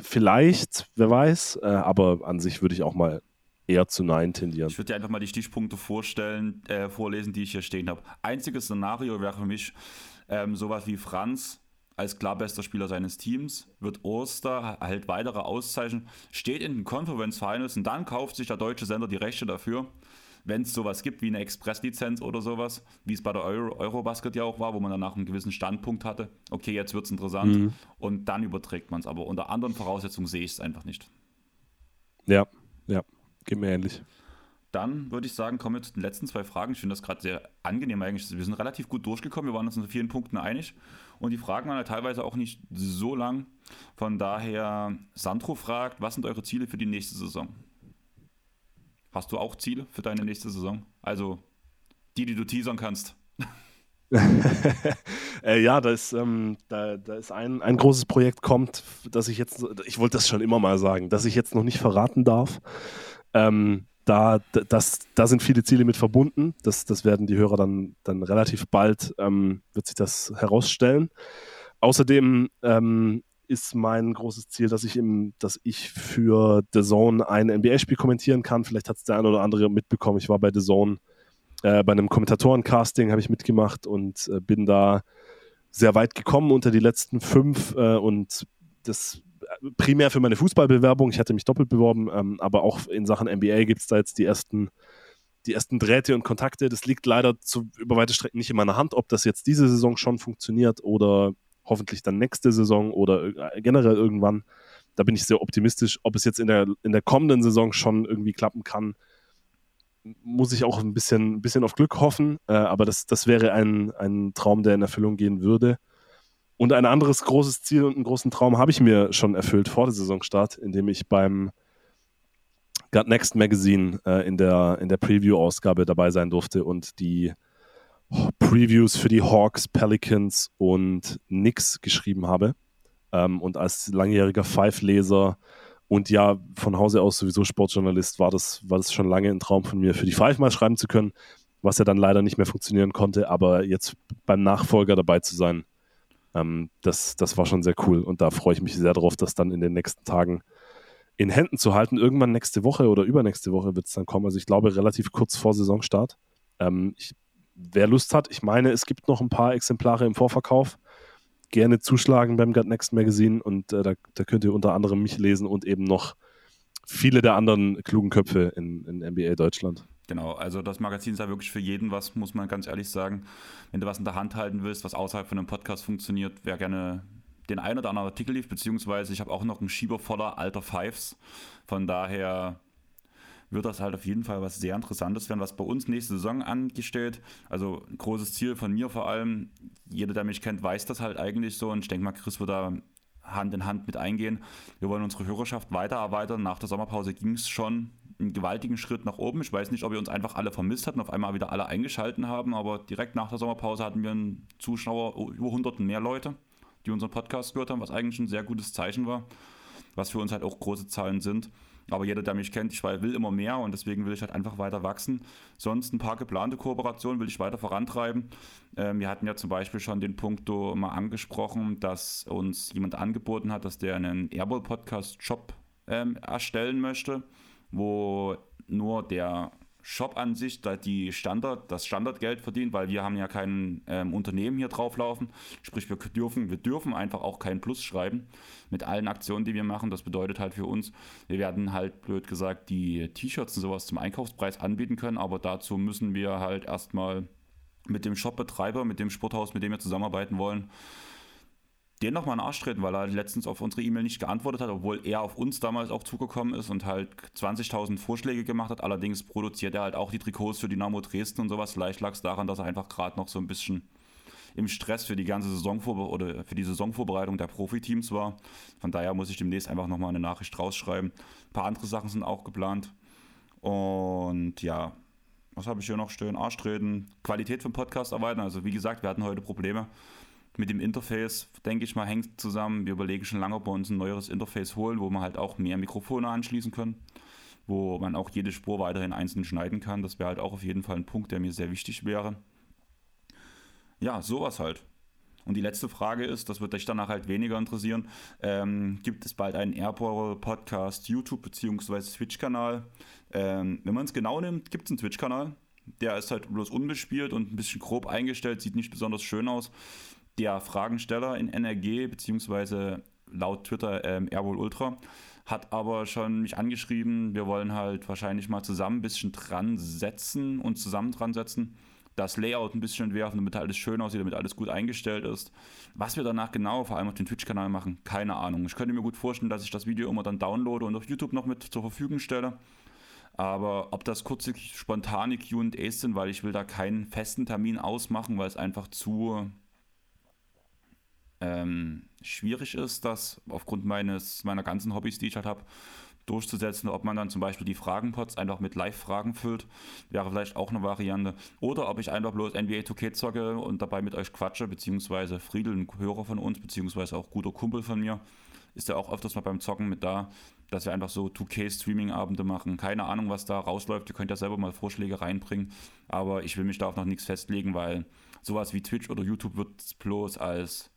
vielleicht, wer weiß, äh, aber an sich würde ich auch mal eher zu Nein tendieren. Ich würde dir einfach mal die Stichpunkte vorstellen, äh, vorlesen, die ich hier stehen habe. Einziges Szenario wäre für mich ähm, sowas wie Franz als klar bester Spieler seines Teams, wird Oster halt weitere Auszeichnungen, steht in den Conference Finals und dann kauft sich der deutsche Sender die Rechte dafür, wenn es sowas gibt wie eine Express-Lizenz oder sowas, wie es bei der Euro Eurobasket ja auch war, wo man danach einen gewissen Standpunkt hatte. Okay, jetzt wird es interessant mhm. und dann überträgt man es. Aber unter anderen Voraussetzungen sehe ich es einfach nicht. Ja, ja. Geht mir ähnlich. Dann würde ich sagen, kommen wir zu den letzten zwei Fragen. Ich finde das gerade sehr angenehm eigentlich. Wir sind relativ gut durchgekommen. Wir waren uns in vielen Punkten einig. Und die Fragen waren ja teilweise auch nicht so lang. Von daher, Sandro fragt, was sind eure Ziele für die nächste Saison? Hast du auch Ziele für deine nächste Saison? Also die, die du teasern kannst. [LAUGHS] äh, ja, da ist, ähm, da, da ist ein, ein großes Projekt kommt, dass ich jetzt, ich wollte das schon immer mal sagen, dass ich jetzt noch nicht verraten darf. Ähm, da, das, da sind viele Ziele mit verbunden. Das, das werden die Hörer dann, dann relativ bald, ähm, wird sich das herausstellen. Außerdem ähm, ist mein großes Ziel, dass ich, im, dass ich für The Zone ein NBA-Spiel kommentieren kann. Vielleicht hat es der eine oder andere mitbekommen. Ich war bei The Zone äh, bei einem Kommentatoren-Casting, habe ich mitgemacht und äh, bin da sehr weit gekommen unter die letzten fünf äh, und das primär für meine Fußballbewerbung. Ich hatte mich doppelt beworben, ähm, aber auch in Sachen NBA gibt es da jetzt die ersten, die ersten Drähte und Kontakte. Das liegt leider zu, über weite Strecken nicht in meiner Hand, ob das jetzt diese Saison schon funktioniert oder hoffentlich dann nächste Saison oder äh, generell irgendwann. Da bin ich sehr optimistisch. Ob es jetzt in der, in der kommenden Saison schon irgendwie klappen kann, muss ich auch ein bisschen, ein bisschen auf Glück hoffen. Äh, aber das, das wäre ein, ein Traum, der in Erfüllung gehen würde. Und ein anderes großes Ziel und einen großen Traum habe ich mir schon erfüllt vor der Saisonstart, indem ich beim Got Next Magazine äh, in der, in der Preview-Ausgabe dabei sein durfte und die Previews für die Hawks, Pelicans und Knicks geschrieben habe. Ähm, und als langjähriger Five-Leser und ja, von Hause aus sowieso Sportjournalist war das, war das schon lange ein Traum von mir, für die Five mal schreiben zu können, was ja dann leider nicht mehr funktionieren konnte, aber jetzt beim Nachfolger dabei zu sein, ähm, das, das war schon sehr cool und da freue ich mich sehr darauf, das dann in den nächsten Tagen in Händen zu halten. Irgendwann nächste Woche oder übernächste Woche wird es dann kommen. Also ich glaube relativ kurz vor Saisonstart. Ähm, ich, wer Lust hat, ich meine, es gibt noch ein paar Exemplare im Vorverkauf. Gerne zuschlagen beim Gut Next Magazine und äh, da, da könnt ihr unter anderem mich lesen und eben noch viele der anderen klugen Köpfe in, in NBA Deutschland. Genau, also das Magazin ist ja wirklich für jeden was, muss man ganz ehrlich sagen. Wenn du was in der Hand halten willst, was außerhalb von einem Podcast funktioniert, wer gerne den einen oder anderen Artikel lief, beziehungsweise ich habe auch noch einen Schieber voller alter Fives. Von daher wird das halt auf jeden Fall was sehr Interessantes werden, was bei uns nächste Saison angestellt. Also ein großes Ziel von mir vor allem. Jeder, der mich kennt, weiß das halt eigentlich so und ich denke mal, Chris wird da Hand in Hand mit eingehen. Wir wollen unsere Hörerschaft weiter erweitern. Nach der Sommerpause ging es schon einen gewaltigen Schritt nach oben. Ich weiß nicht, ob wir uns einfach alle vermisst hatten, auf einmal wieder alle eingeschalten haben, aber direkt nach der Sommerpause hatten wir einen Zuschauer, über hunderten mehr Leute, die unseren Podcast gehört haben, was eigentlich ein sehr gutes Zeichen war, was für uns halt auch große Zahlen sind. Aber jeder, der mich kennt, ich will immer mehr und deswegen will ich halt einfach weiter wachsen. Sonst ein paar geplante Kooperationen will ich weiter vorantreiben. Ähm, wir hatten ja zum Beispiel schon den Punkt mal angesprochen, dass uns jemand angeboten hat, dass der einen Airball-Podcast-Shop ähm, erstellen möchte, wo nur der Shop an sich da die Standard, das Standardgeld verdient, weil wir haben ja kein ähm, Unternehmen hier drauflaufen. Sprich, wir dürfen, wir dürfen einfach auch kein Plus schreiben mit allen Aktionen, die wir machen. Das bedeutet halt für uns, wir werden halt blöd gesagt die T-Shirts und sowas zum Einkaufspreis anbieten können, aber dazu müssen wir halt erstmal mit dem Shopbetreiber, mit dem Sporthaus, mit dem wir zusammenarbeiten wollen, den nochmal in den Arsch treten, weil er letztens auf unsere E-Mail nicht geantwortet hat, obwohl er auf uns damals auch zugekommen ist und halt 20.000 Vorschläge gemacht hat. Allerdings produziert er halt auch die Trikots für Dynamo Dresden und sowas. Vielleicht lag es daran, dass er einfach gerade noch so ein bisschen im Stress für die ganze Saisonvorbe oder für die Saisonvorbereitung der Profiteams war. Von daher muss ich demnächst einfach nochmal eine Nachricht rausschreiben. Ein paar andere Sachen sind auch geplant. Und ja, was habe ich hier noch stehen? Arschtreten, Qualität vom Podcast erweitern. Also wie gesagt, wir hatten heute Probleme mit dem Interface, denke ich mal, hängt zusammen. Wir überlegen schon lange, ob wir uns ein neueres Interface holen, wo wir halt auch mehr Mikrofone anschließen können, wo man auch jede Spur weiterhin einzeln schneiden kann. Das wäre halt auch auf jeden Fall ein Punkt, der mir sehr wichtig wäre. Ja, sowas halt. Und die letzte Frage ist, das wird dich danach halt weniger interessieren, ähm, gibt es bald einen Airport Podcast YouTube bzw. Twitch-Kanal? Ähm, wenn man es genau nimmt, gibt es einen Twitch-Kanal. Der ist halt bloß unbespielt und ein bisschen grob eingestellt, sieht nicht besonders schön aus der Fragensteller in NRG, beziehungsweise laut Twitter ähm, Airwall Ultra, hat aber schon mich angeschrieben, wir wollen halt wahrscheinlich mal zusammen ein bisschen dran setzen und zusammen dran setzen, das Layout ein bisschen entwerfen, damit alles schön aussieht, damit alles gut eingestellt ist. Was wir danach genau, vor allem auf dem Twitch-Kanal machen, keine Ahnung. Ich könnte mir gut vorstellen, dass ich das Video immer dann downloade und auf YouTube noch mit zur Verfügung stelle. Aber ob das kurze, spontane QAs sind, weil ich will da keinen festen Termin ausmachen, weil es einfach zu ähm, schwierig ist, das aufgrund meines, meiner ganzen Hobbys, die ich halt habe, durchzusetzen, ob man dann zum Beispiel die Fragenpots einfach mit Live-Fragen füllt, wäre vielleicht auch eine Variante. Oder ob ich einfach bloß NBA 2K zocke und dabei mit euch quatsche, beziehungsweise Friedel, ein Hörer von uns, beziehungsweise auch guter Kumpel von mir, ist ja auch öfters mal beim Zocken mit da, dass wir einfach so 2K-Streaming-Abende machen. Keine Ahnung, was da rausläuft. Ihr könnt ja selber mal Vorschläge reinbringen, aber ich will mich da auf noch nichts festlegen, weil sowas wie Twitch oder YouTube wird bloß als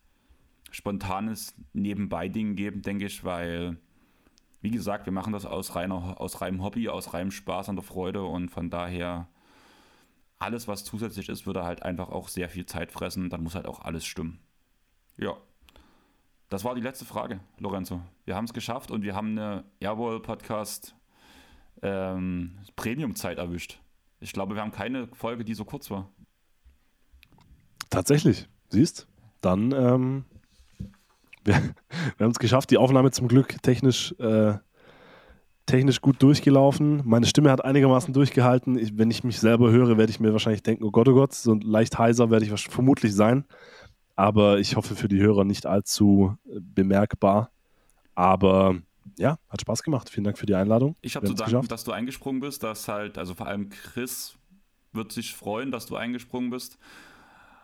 spontanes Nebenbei-Ding geben, denke ich, weil, wie gesagt, wir machen das aus, reiner, aus reinem Hobby, aus reinem Spaß an der Freude und von daher alles, was zusätzlich ist, würde halt einfach auch sehr viel Zeit fressen. Dann muss halt auch alles stimmen. Ja. Das war die letzte Frage, Lorenzo. Wir haben es geschafft und wir haben eine Airwall-Podcast ähm, Premium-Zeit erwischt. Ich glaube, wir haben keine Folge, die so kurz war. Tatsächlich, siehst? Dann ähm, wir, wir haben es geschafft, die Aufnahme zum Glück technisch, äh, technisch gut durchgelaufen. Meine Stimme hat einigermaßen durchgehalten. Ich, wenn ich mich selber höre, werde ich mir wahrscheinlich denken, oh Gott, oh Gott, so leicht heiser werde ich vermutlich sein. Aber ich hoffe für die Hörer nicht allzu äh, bemerkbar. Aber ja, hat Spaß gemacht. Vielen Dank für die Einladung. Ich habe zu danken, geschafft. dass du eingesprungen bist, dass halt, also vor allem Chris wird sich freuen, dass du eingesprungen bist.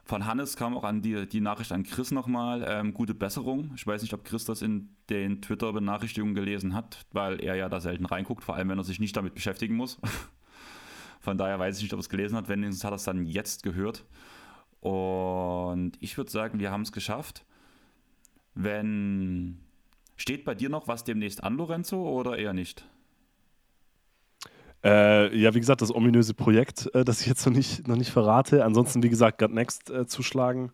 Von Hannes kam auch an die, die Nachricht an Chris nochmal. Ähm, gute Besserung. Ich weiß nicht, ob Chris das in den Twitter-Benachrichtigungen gelesen hat, weil er ja da selten reinguckt, vor allem wenn er sich nicht damit beschäftigen muss. [LAUGHS] Von daher weiß ich nicht, ob er es gelesen hat. Nicht, hat er es dann jetzt gehört. Und ich würde sagen, wir haben es geschafft. Wenn. Steht bei dir noch was demnächst an, Lorenzo, oder eher nicht? Äh, ja, wie gesagt, das ominöse Projekt, äh, das ich jetzt noch nicht, noch nicht verrate. Ansonsten, wie gesagt, Gut Next äh, zuschlagen.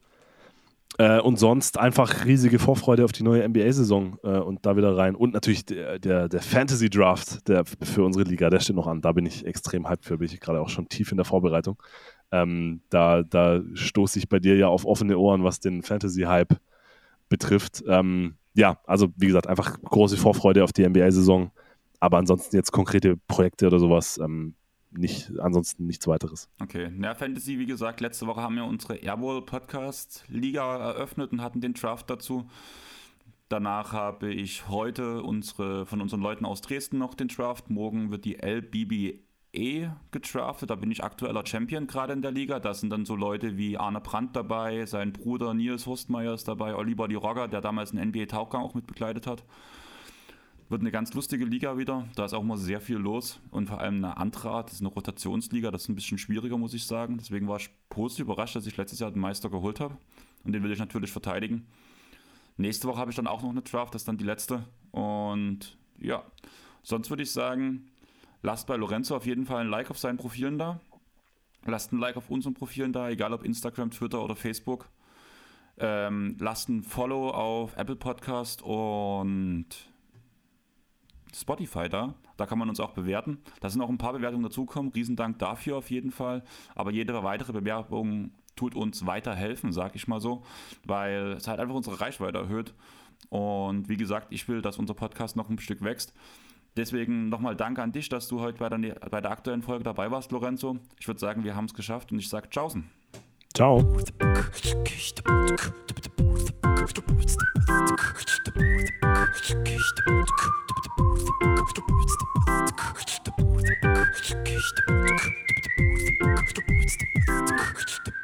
Äh, und sonst einfach riesige Vorfreude auf die neue NBA-Saison äh, und da wieder rein. Und natürlich der, der, der Fantasy-Draft der für unsere Liga, der steht noch an. Da bin ich extrem hyped für, bin ich gerade auch schon tief in der Vorbereitung. Ähm, da, da stoße ich bei dir ja auf offene Ohren, was den Fantasy-Hype betrifft. Ähm, ja, also wie gesagt, einfach große Vorfreude auf die NBA-Saison. Aber ansonsten jetzt konkrete Projekte oder sowas ähm, nicht, ansonsten nichts weiteres. Okay, ja, Fantasy, wie gesagt, letzte Woche haben wir unsere Airwall Podcast Liga eröffnet und hatten den Draft dazu. Danach habe ich heute unsere, von unseren Leuten aus Dresden noch den Draft. Morgen wird die LBBE gedraftet. Da bin ich aktueller Champion gerade in der Liga. Da sind dann so Leute wie Arne Brandt dabei, sein Bruder Nils Hostmeier ist dabei, Oliver Di Rogger, der damals einen NBA-Tauchgang auch mit begleitet hat. Wird eine ganz lustige Liga wieder. Da ist auch immer sehr viel los. Und vor allem eine Antrag, das ist eine Rotationsliga, das ist ein bisschen schwieriger, muss ich sagen. Deswegen war ich positiv überrascht, dass ich letztes Jahr den Meister geholt habe. Und den will ich natürlich verteidigen. Nächste Woche habe ich dann auch noch eine Draft, das ist dann die letzte. Und ja, sonst würde ich sagen, lasst bei Lorenzo auf jeden Fall ein Like auf seinen Profilen da. Lasst ein Like auf unseren Profilen da, egal ob Instagram, Twitter oder Facebook. Ähm, lasst ein Follow auf Apple Podcast und Spotify da. Da kann man uns auch bewerten. Da sind auch ein paar Bewertungen dazugekommen. Riesendank dafür auf jeden Fall. Aber jede weitere Bewerbung tut uns weiterhelfen, sag ich mal so, weil es halt einfach unsere Reichweite erhöht. Und wie gesagt, ich will, dass unser Podcast noch ein Stück wächst. Deswegen nochmal Danke an dich, dass du heute bei der, bei der aktuellen Folge dabei warst, Lorenzo. Ich würde sagen, wir haben es geschafft und ich sage Tschaußen. Ciao. Ciao. Thank you.